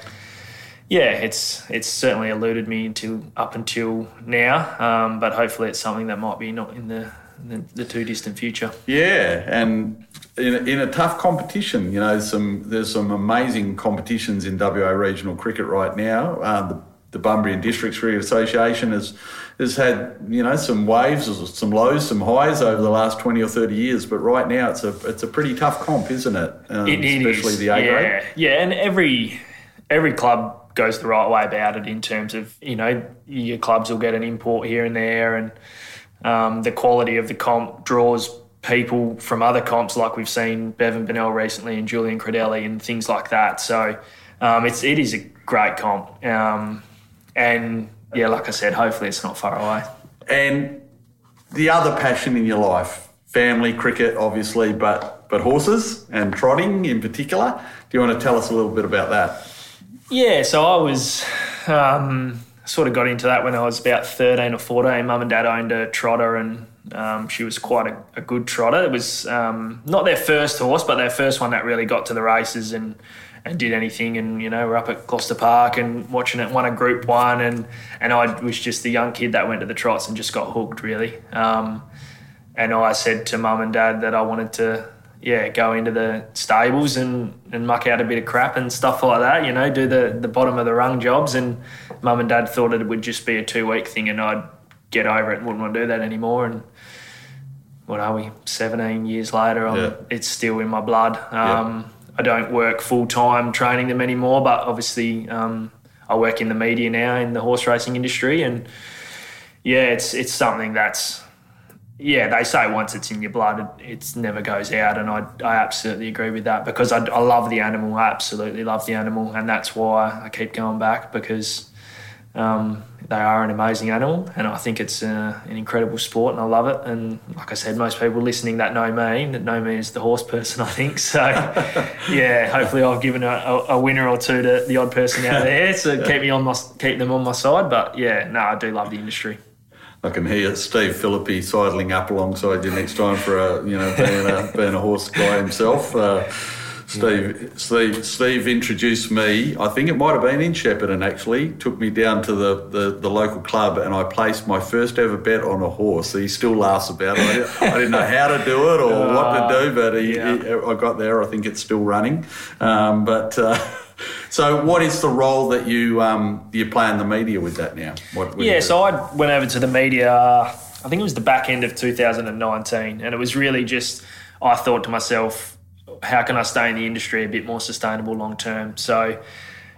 yeah, it's it's certainly eluded me until up until now, um, but hopefully it's something that might be not in the the, the too distant future. Yeah, and in a, in a tough competition, you know, some there's some amazing competitions in WA regional cricket right now. Uh, the the Bunbury and Districts Cricket Association has has had you know some waves, some lows, some highs over the last twenty or thirty years. But right now, it's a it's a pretty tough comp, isn't it? Um, it, it especially is. the A yeah. grade. Yeah, and every every club goes the right way about it in terms of you know your clubs will get an import here and there, and um, the quality of the comp draws people from other comps, like we've seen Bevan Bennell recently and Julian Credelli and things like that. So um, it's it is a great comp, um, and yeah, like I said, hopefully it's not far away. And the other passion in your life, family, cricket, obviously, but but horses and trotting in particular. Do you want to tell us a little bit about that? Yeah, so I was um, sort of got into that when I was about thirteen or fourteen. Mum and dad owned a trotter, and um, she was quite a, a, good trotter. It was um, not their first horse, but their first one that really got to the races and and did anything. And you know, we're up at Gloucester Park and watching it. Won a Group One, and and I was just the young kid that went to the trots and just got hooked really. Um, and I said to mum and dad that I wanted to yeah, go into the stables and, and muck out a bit of crap and stuff like that, you know, do the, the bottom of the rung jobs. And mum and dad thought it would just be a two week thing and I'd get over it and wouldn't want to do that anymore. And what are we, 17 years later, yeah. it's still in my blood. Um, yeah. I don't work full time training them anymore, but obviously um, I work in the media now in the horse racing industry. And yeah, it's, it's something that's yeah, they say once it's in your blood, it never goes out, and I, I absolutely agree with that because I, I love the animal. I absolutely love the animal, and that's why I keep going back because um, they are an amazing animal, and I think it's uh, an incredible sport, and I love it. And like I said, most people listening that know me, that know me as the horse person, I think. So yeah, hopefully I've given a, a, winner or two to the odd person out there to keep me on my keep them on my side. But yeah, no, I do love the industry. I can hear Steve Philippi sidling up alongside you next time for a you know being a being a horse guy himself. Uh, Steve. Steve, Steve introduced me. I think it might have been in Shepparton actually. Took me down to the, the, the, local club and I placed my first ever bet on a horse. He still laughs about it. I didn't, I didn't know how to do it or uh, what to do, but he, yeah. he, I got there. I think it's still running. Um, but uh, so, what is the role that you um, you play in the media with that now? What, what yeah, so I went over to the media. I think it was the back end of 2019, and it was really just I thought to myself, how can I stay in the industry a bit more sustainable long term? So,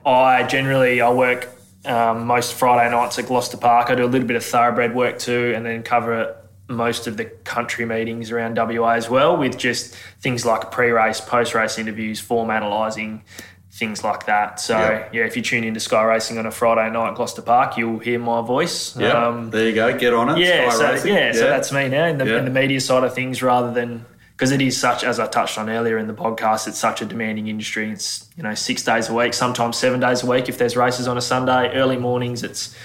I generally I work um, most Friday nights at Gloucester Park. I do a little bit of thoroughbred work too, and then cover most of the country meetings around WA as well, with just things like pre-race, post-race interviews, form analysing, things like that. So yep. yeah, if you tune into Sky Racing on a Friday night at Gloucester Park, you'll hear my voice. Yeah, um, there you go. Get on it. Yeah, Sky so, yeah, yeah, so that's me now in the, in the media side of things, rather than because it is such as I touched on earlier in the podcast, it's such a demanding industry. It's you know six days a week, sometimes seven days a week if there's races on a Sunday, early mornings. It's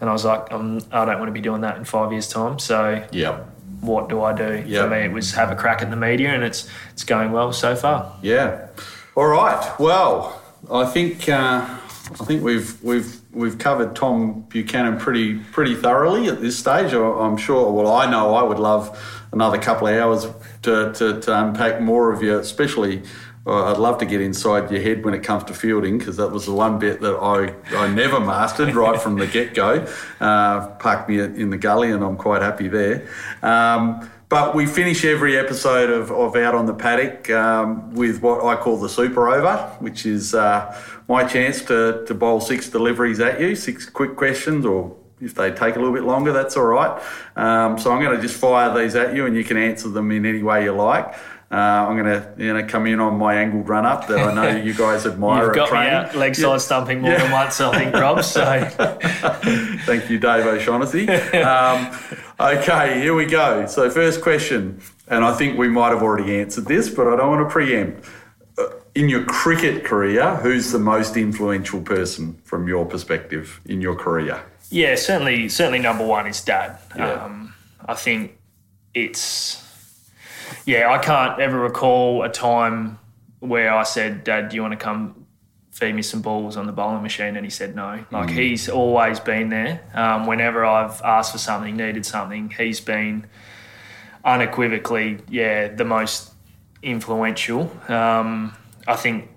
and I was like, I'm, I don't want to be doing that in five years' time. So yeah. What do I do? Yep. For me, it was have a crack at the media, and it's it's going well so far. Yeah. All right. Well, I think uh, I think we've we've we've covered Tom Buchanan pretty pretty thoroughly at this stage. I'm sure. Well, I know I would love another couple of hours to, to, to unpack more of you, especially. Uh, I'd love to get inside your head when it comes to fielding because that was the one bit that I, I never mastered right from the get go. Uh, parked me in the gully, and I'm quite happy there. Um, but we finish every episode of, of Out on the Paddock um, with what I call the super over, which is uh, my chance to, to bowl six deliveries at you, six quick questions, or if they take a little bit longer, that's all right. Um, so I'm going to just fire these at you and you can answer them in any way you like. Uh, I'm going to you know come in on my angled run up that I know you guys admire. You've got me out leg side yeah. stumping more yeah. than once, I think, Rob. So thank you, Dave O'Shaughnessy. Um, okay, here we go. So first question, and I think we might have already answered this, but I don't want to preempt. Uh, in your cricket career, who's the most influential person from your perspective in your career? Yeah, certainly. Certainly, number one is Dad. Yeah. Um, I think it's yeah, I can't ever recall a time where I said, Dad, do you want to come feed me some balls on the bowling machine? And he said no. Like mm. he's always been there. Um, whenever I've asked for something, needed something, he's been unequivocally, yeah, the most influential. Um, I think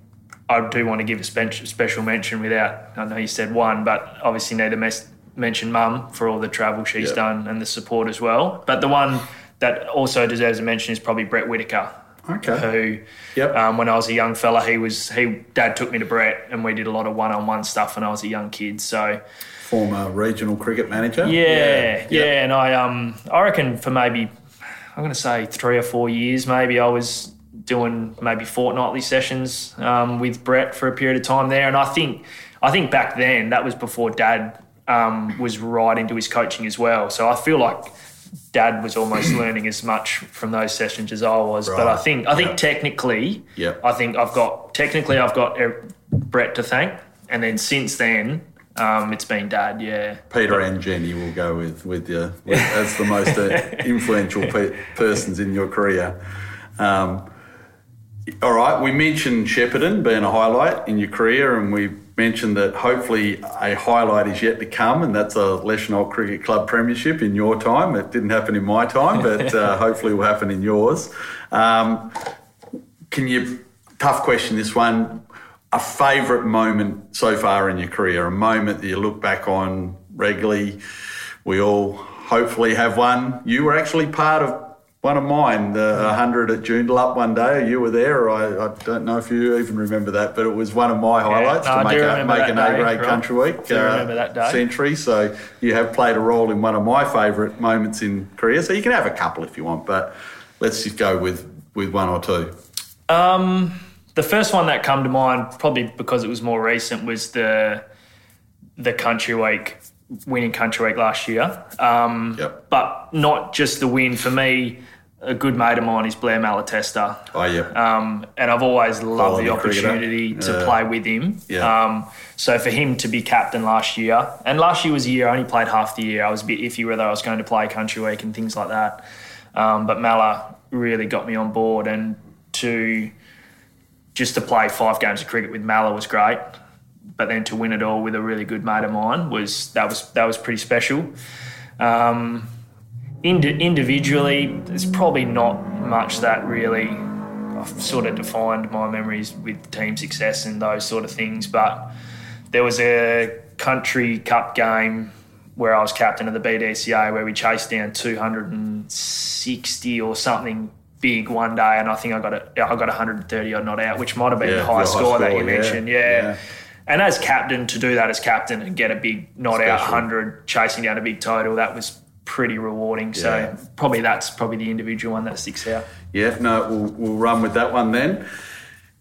I do want to give a special mention without, I know you said one, but obviously need to mes- mention mum for all the travel she's yep. done and the support as well. But the one that also deserves a mention is probably Brett Whitaker. Okay. Who, yep. Um, when I was a young fella, he was he. Dad took me to Brett, and we did a lot of one-on-one stuff when I was a young kid. So, former regional cricket manager. Yeah, yeah, yep. And I um I reckon for maybe I'm going to say three or four years, maybe I was doing maybe fortnightly sessions um, with Brett for a period of time there, and I think I think back then that was before Dad um, was right into his coaching as well. So I feel like Dad was almost learning as much from those sessions as I was. Right. But I think I think yep. technically, yep. I think I've got technically I've got Brett to thank, and then since then. Um, it's been dad, yeah. Peter and Jenny will go with with you as the most uh, influential pe- persons in your career. Um, all right, we mentioned Shepparton being a highlight in your career, and we mentioned that hopefully a highlight is yet to come, and that's a Leschenault Cricket Club Premiership in your time. It didn't happen in my time, but uh, hopefully will happen in yours. Um, can you, tough question this one, a favourite moment so far in your career, a moment that you look back on regularly? We all hopefully have one. You were actually part of one of mine, the 100 at Joondalup up one day. You were there. I, I, don't know if you even remember that, but it was one of my highlights yeah, no, to make, a, make an A grade country week uh, century. So you have played a role in one of my favourite moments in career. So you can have a couple if you want, but let's just go with, with one or two. Um, the first one that come to mind, probably because it was more recent, was the the country week winning country week last year. Um, yep. But not just the win for me a good mate of mine is Blair Malatesta. Oh, yeah. Um, and I've always loved the opportunity to play with him. Yeah. Um, so for him to be captain last year, and last year was a year I only played half the year. I was a bit iffy whether I was going to play Country Week and things like that. Um, but Mala really got me on board, and to just to play five games of cricket with Mala was great. But then to win it all with a really good mate of mine was that was that was pretty special. Um, Indi- individually, there's probably not much that really I've sort of defined my memories with team success and those sort of things. But there was a country cup game where I was captain of the BDCA where we chased down 260 or something big one day, and I think I got a, I got 130 odd not out, which might have been yeah, the high score, score, that you yeah, mentioned. Yeah. yeah. And as captain, to do that as captain and get a big not Special. out 100, chasing down a big total, that was pretty rewarding. So yeah. probably that's probably the individual one that sticks out. Yeah, no, we'll, we'll run with that one then.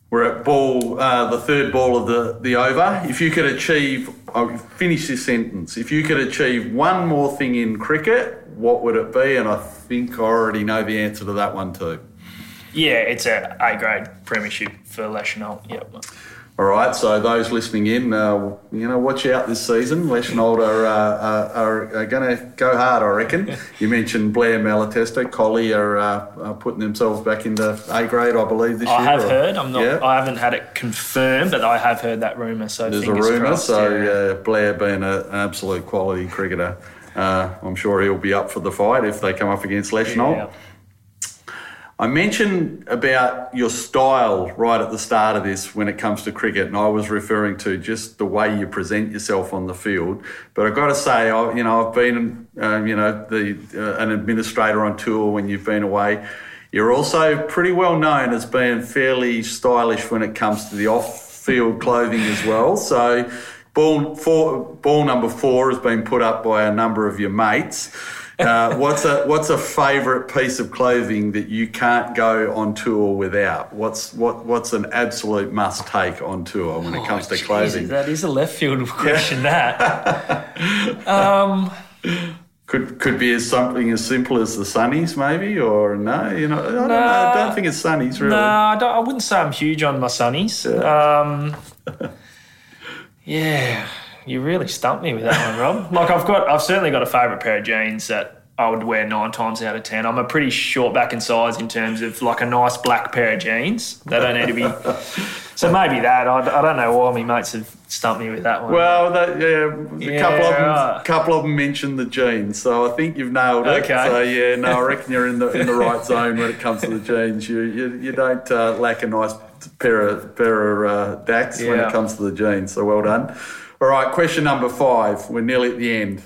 We're at ball, uh, the third ball of the, the over. If you could achieve, I'll finish this sentence. If you could achieve one more thing in cricket, what would it be? And I think I already know the answer to that one too. Yeah, it's a A grade premiership for Leschenault. Yep. All right, so those listening in, uh, you know, watch out this season. Leschenault are, uh, are, are going to go hard, I reckon. you mentioned Blair Malatesta, Collie are, uh, putting themselves back into A grade, I believe, this I year. I have or, heard. I'm not. Yeah. I haven't had it confirmed, but I have heard that rumor. So there's a rumor. So yeah. Blair being a, an absolute quality cricketer, uh, I'm sure he'll be up for the fight if they come up against Leschenault. Yeah. I mentioned about your style right at the start of this when it comes to cricket, and I was referring to just the way you present yourself on the field. But I've got to say, I, you know, I've been, uh, you know, the uh, an administrator on tour when you've been away. You're also pretty well known as being fairly stylish when it comes to the off-field clothing as well. So, ball four, ball number four has been put up by a number of your mates. Uh, what's a what's a favourite piece of clothing that you can't go on tour without? What's what what's an absolute must take on tour when it comes to clothing? that is a left field question. that. um, could could be as something as simple as the sunnies, maybe, or no, you know, I don't, know, I don't think it's sunnies really. No, I, I, wouldn't say I'm huge on my sunnies. Yeah. Um, yeah you really stumped me with that one, Rob. Like I've got, I've certainly got a favourite pair of jeans that I would wear nine times out of ten. I'm a pretty short back in size in terms of like a nice black pair of jeans. They don't need to be. so maybe that. I, I don't know why my mates have stumped me with that one. Well, that, yeah, a yeah, couple of them, right. couple of them mentioned the jeans, so I think you've nailed it. Okay. So yeah, no, I reckon you're in the in the right zone when it comes to the jeans. You you, you don't uh, lack a nice pair of pair of uh, dacks yeah. when it comes to the jeans. So well done. All right, question number five. We're nearly at the end.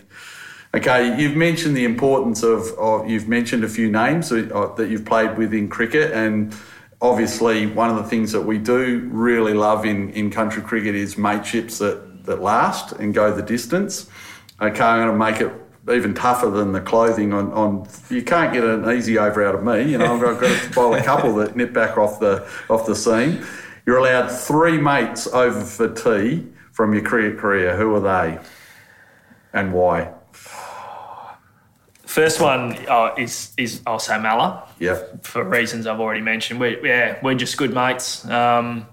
Okay, you've mentioned the importance of, of you've mentioned a few names that, uh, you've played with in cricket, and obviously one of the things that we do really love in, in country cricket is mateships that, that last and go the distance. Okay, I'm going to make it even tougher than the clothing on, on you can't get an easy over out of me. You know, I've got, I've got to bowl a couple that nip back off the off the seam. You're allowed three mates over for tea from your cricket career. Who are they, and why? First one uh, is is I'll say Malla. Yeah. For reasons I've already mentioned, we yeah we're just good mates, um,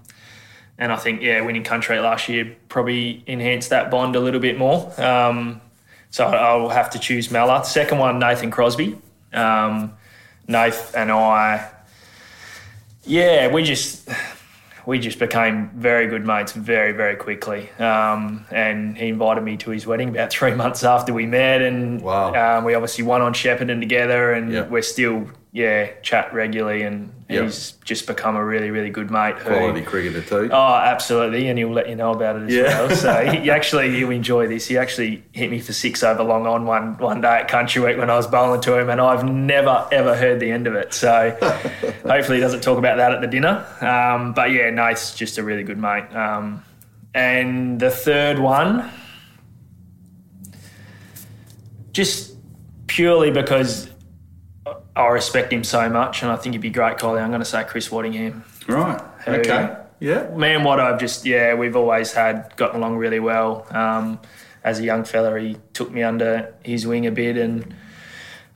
and I think yeah winning country last year probably enhanced that bond a little bit more. Um, so I'll have to choose Malla. Second one, Nathan Crosby. Um, Nath and I, yeah, we just we just became very good mates very, very quickly. Um, and he invited me to his wedding about three months after we met. And wow. um, we obviously won on Shepparton together, and Yep. we're still, yeah, chat regularly. And Yep. he's just become a really, really good mate. who- Quality cricketer too. Oh, absolutely, and he'll let you know about it as Yeah. well. So he, he actually, you enjoy this. He actually hit me for six over long on one one day at Country Week when I was bowling to him, and I've never ever heard the end of it. So hopefully he doesn't talk about that at the dinner. Um, but yeah, Nate's just a really good mate. Um, and the third one, just purely because I respect him so much, and I think he'd be great, Collie. I'm going to say Chris Waddingham Right. Okay. Yeah. me and I've just yeah we've always had gotten along really well. Um, as a young fella, he took me under his wing a bit, and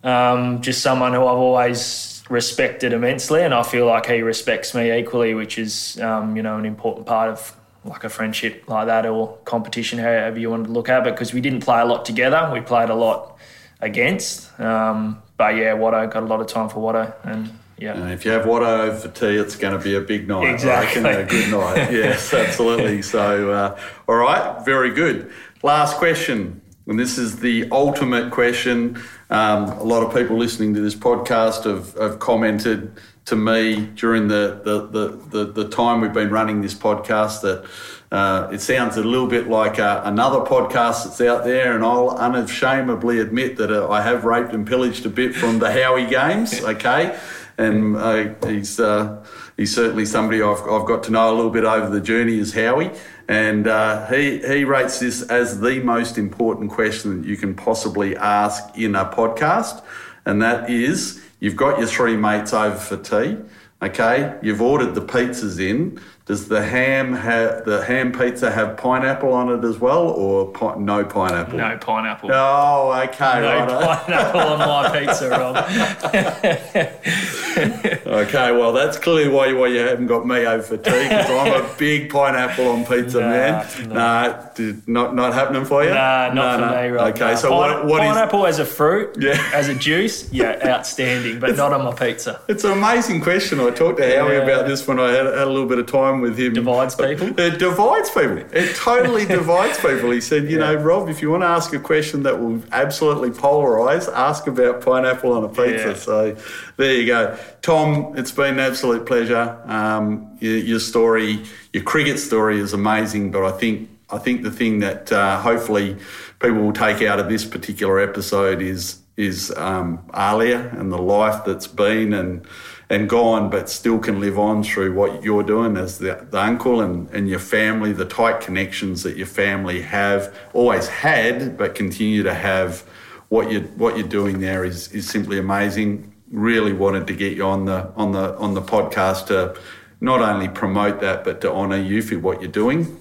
um, just someone who I've always respected immensely, and I feel like he respects me equally, which is um, you know an important part of like a friendship like that or competition, however you want to look at it. Because we didn't play a lot together, we played a lot against. Um, but yeah, Watto got a lot of time for Watto, and yeah. And if you have Watto for tea, it's going to be a big night. Exactly. reckon, a good night. Yes, absolutely. So, uh, all right, very good. Last question, and this is the ultimate question. Um, a lot of people listening to this podcast have, have commented to me during the, the, the, the, the time we've been running this podcast that uh, it sounds a little bit like uh, another podcast that's out there, and I'll unashamedly admit that uh, I have raped and pillaged a bit from the Howie games, okay? And uh, he's, uh, he's certainly somebody I've, I've got to know a little bit over the journey as Howie. And uh, he, he rates this as the most important question that you can possibly ask in a podcast. And that is you've got your three mates over for tea, okay? You've ordered the pizzas in. Does the ham have the ham pizza have pineapple on it as well, or pi- no pineapple? No pineapple. Oh, okay, No right. pineapple on my pizza, Rob. Okay, well, that's clearly why, you, why you haven't got me over for tea because I'm a big pineapple on pizza Nah, man. no. Nah, did, not not happening for you. Nah, not No, for no. me, Rob. Okay, Nah. so Pine- what, what is? pineapple as a fruit, Yeah. as a juice, yeah, outstanding, but not on my pizza. It's an amazing question. I talked to Howie Yeah. about this when I had, had a little bit of time with him. Divides people? It divides people. It totally divides people. He said, you know, Rob, if you want to ask a question that will absolutely polarise, ask about pineapple on a pizza. Yeah. So there you go. Tom, it's been an absolute pleasure. Um, your, your story, your cricket story is amazing, but I think I think the thing that uh, hopefully people will take out of this particular episode is is um, Ahlia and the life that's been and and gone, but still can live on through what you're doing as the, the uncle and, and your family, the tight connections that your family have always had, but continue to have. What you what you're doing there is is simply amazing. Really wanted to get you on the on the on the podcast to not only promote that, but to honour you for what you're doing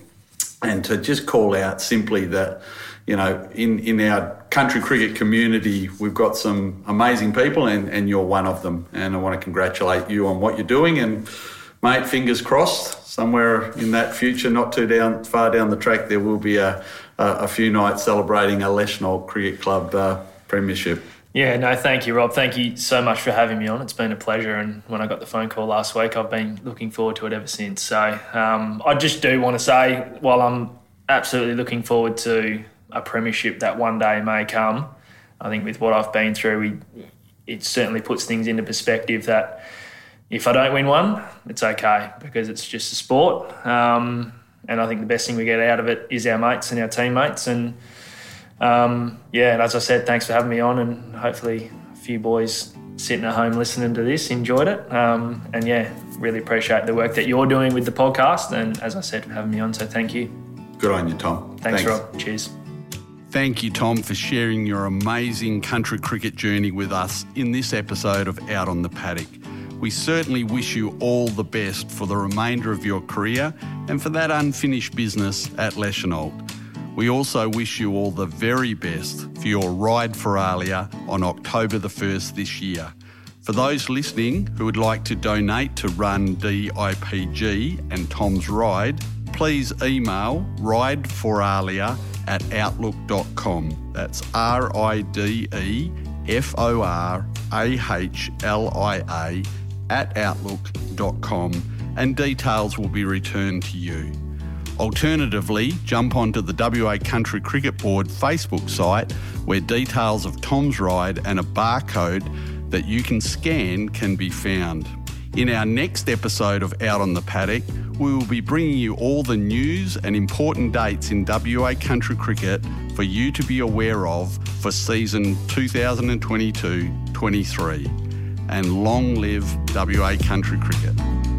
and to just call out simply that you know in in our country cricket community we've got some amazing people and and you're one of them and I want to congratulate you on what you're doing and mate fingers crossed somewhere in that future not too down far down the track there will be a a, a few nights celebrating a Leschenault Cricket Club uh, premiership Yeah, no, thank you, Rob. Thank you so much for having me on. It's been a pleasure. And when I got the phone call last week, I've been looking forward to it ever since. So um, I just do want to say, while I'm absolutely looking forward to a premiership that one day may come, I think with what I've been through, we, it certainly puts things into perspective that if I don't win one, it's okay because it's just a sport. Um, and I think the best thing we get out of it is our mates and our teammates. And um, yeah, and as I said, thanks for having me on, and hopefully a few boys sitting at home listening to this enjoyed it. Um, and yeah, really appreciate the work that you're doing with the podcast, and as I said, for having me on. So thank you. good on you Tom Thanks, Rob. Cheers. Thank you, Tom, for sharing your amazing country cricket journey with us in this episode of Out on the Paddock. We certainly wish you all the best for the remainder of your career and for that unfinished business at Leschenault. We also wish you all the very best for your ride for Ahlia on October the 1st this year. For those listening who would like to donate to Run DIPG and Tom's Ride, please email rideforahlia at outlook.com. That's R I D E F O R A H L I A at outlook.com and details will be returned to you. Alternatively, jump onto the WA Country Cricket Board Facebook site where details of Tom's ride and a barcode that you can scan can be found. In our next episode of Out on the Paddock, we will be bringing you all the news and important dates in WA country cricket for you to be aware of for season 2022 23 and long live WA country cricket.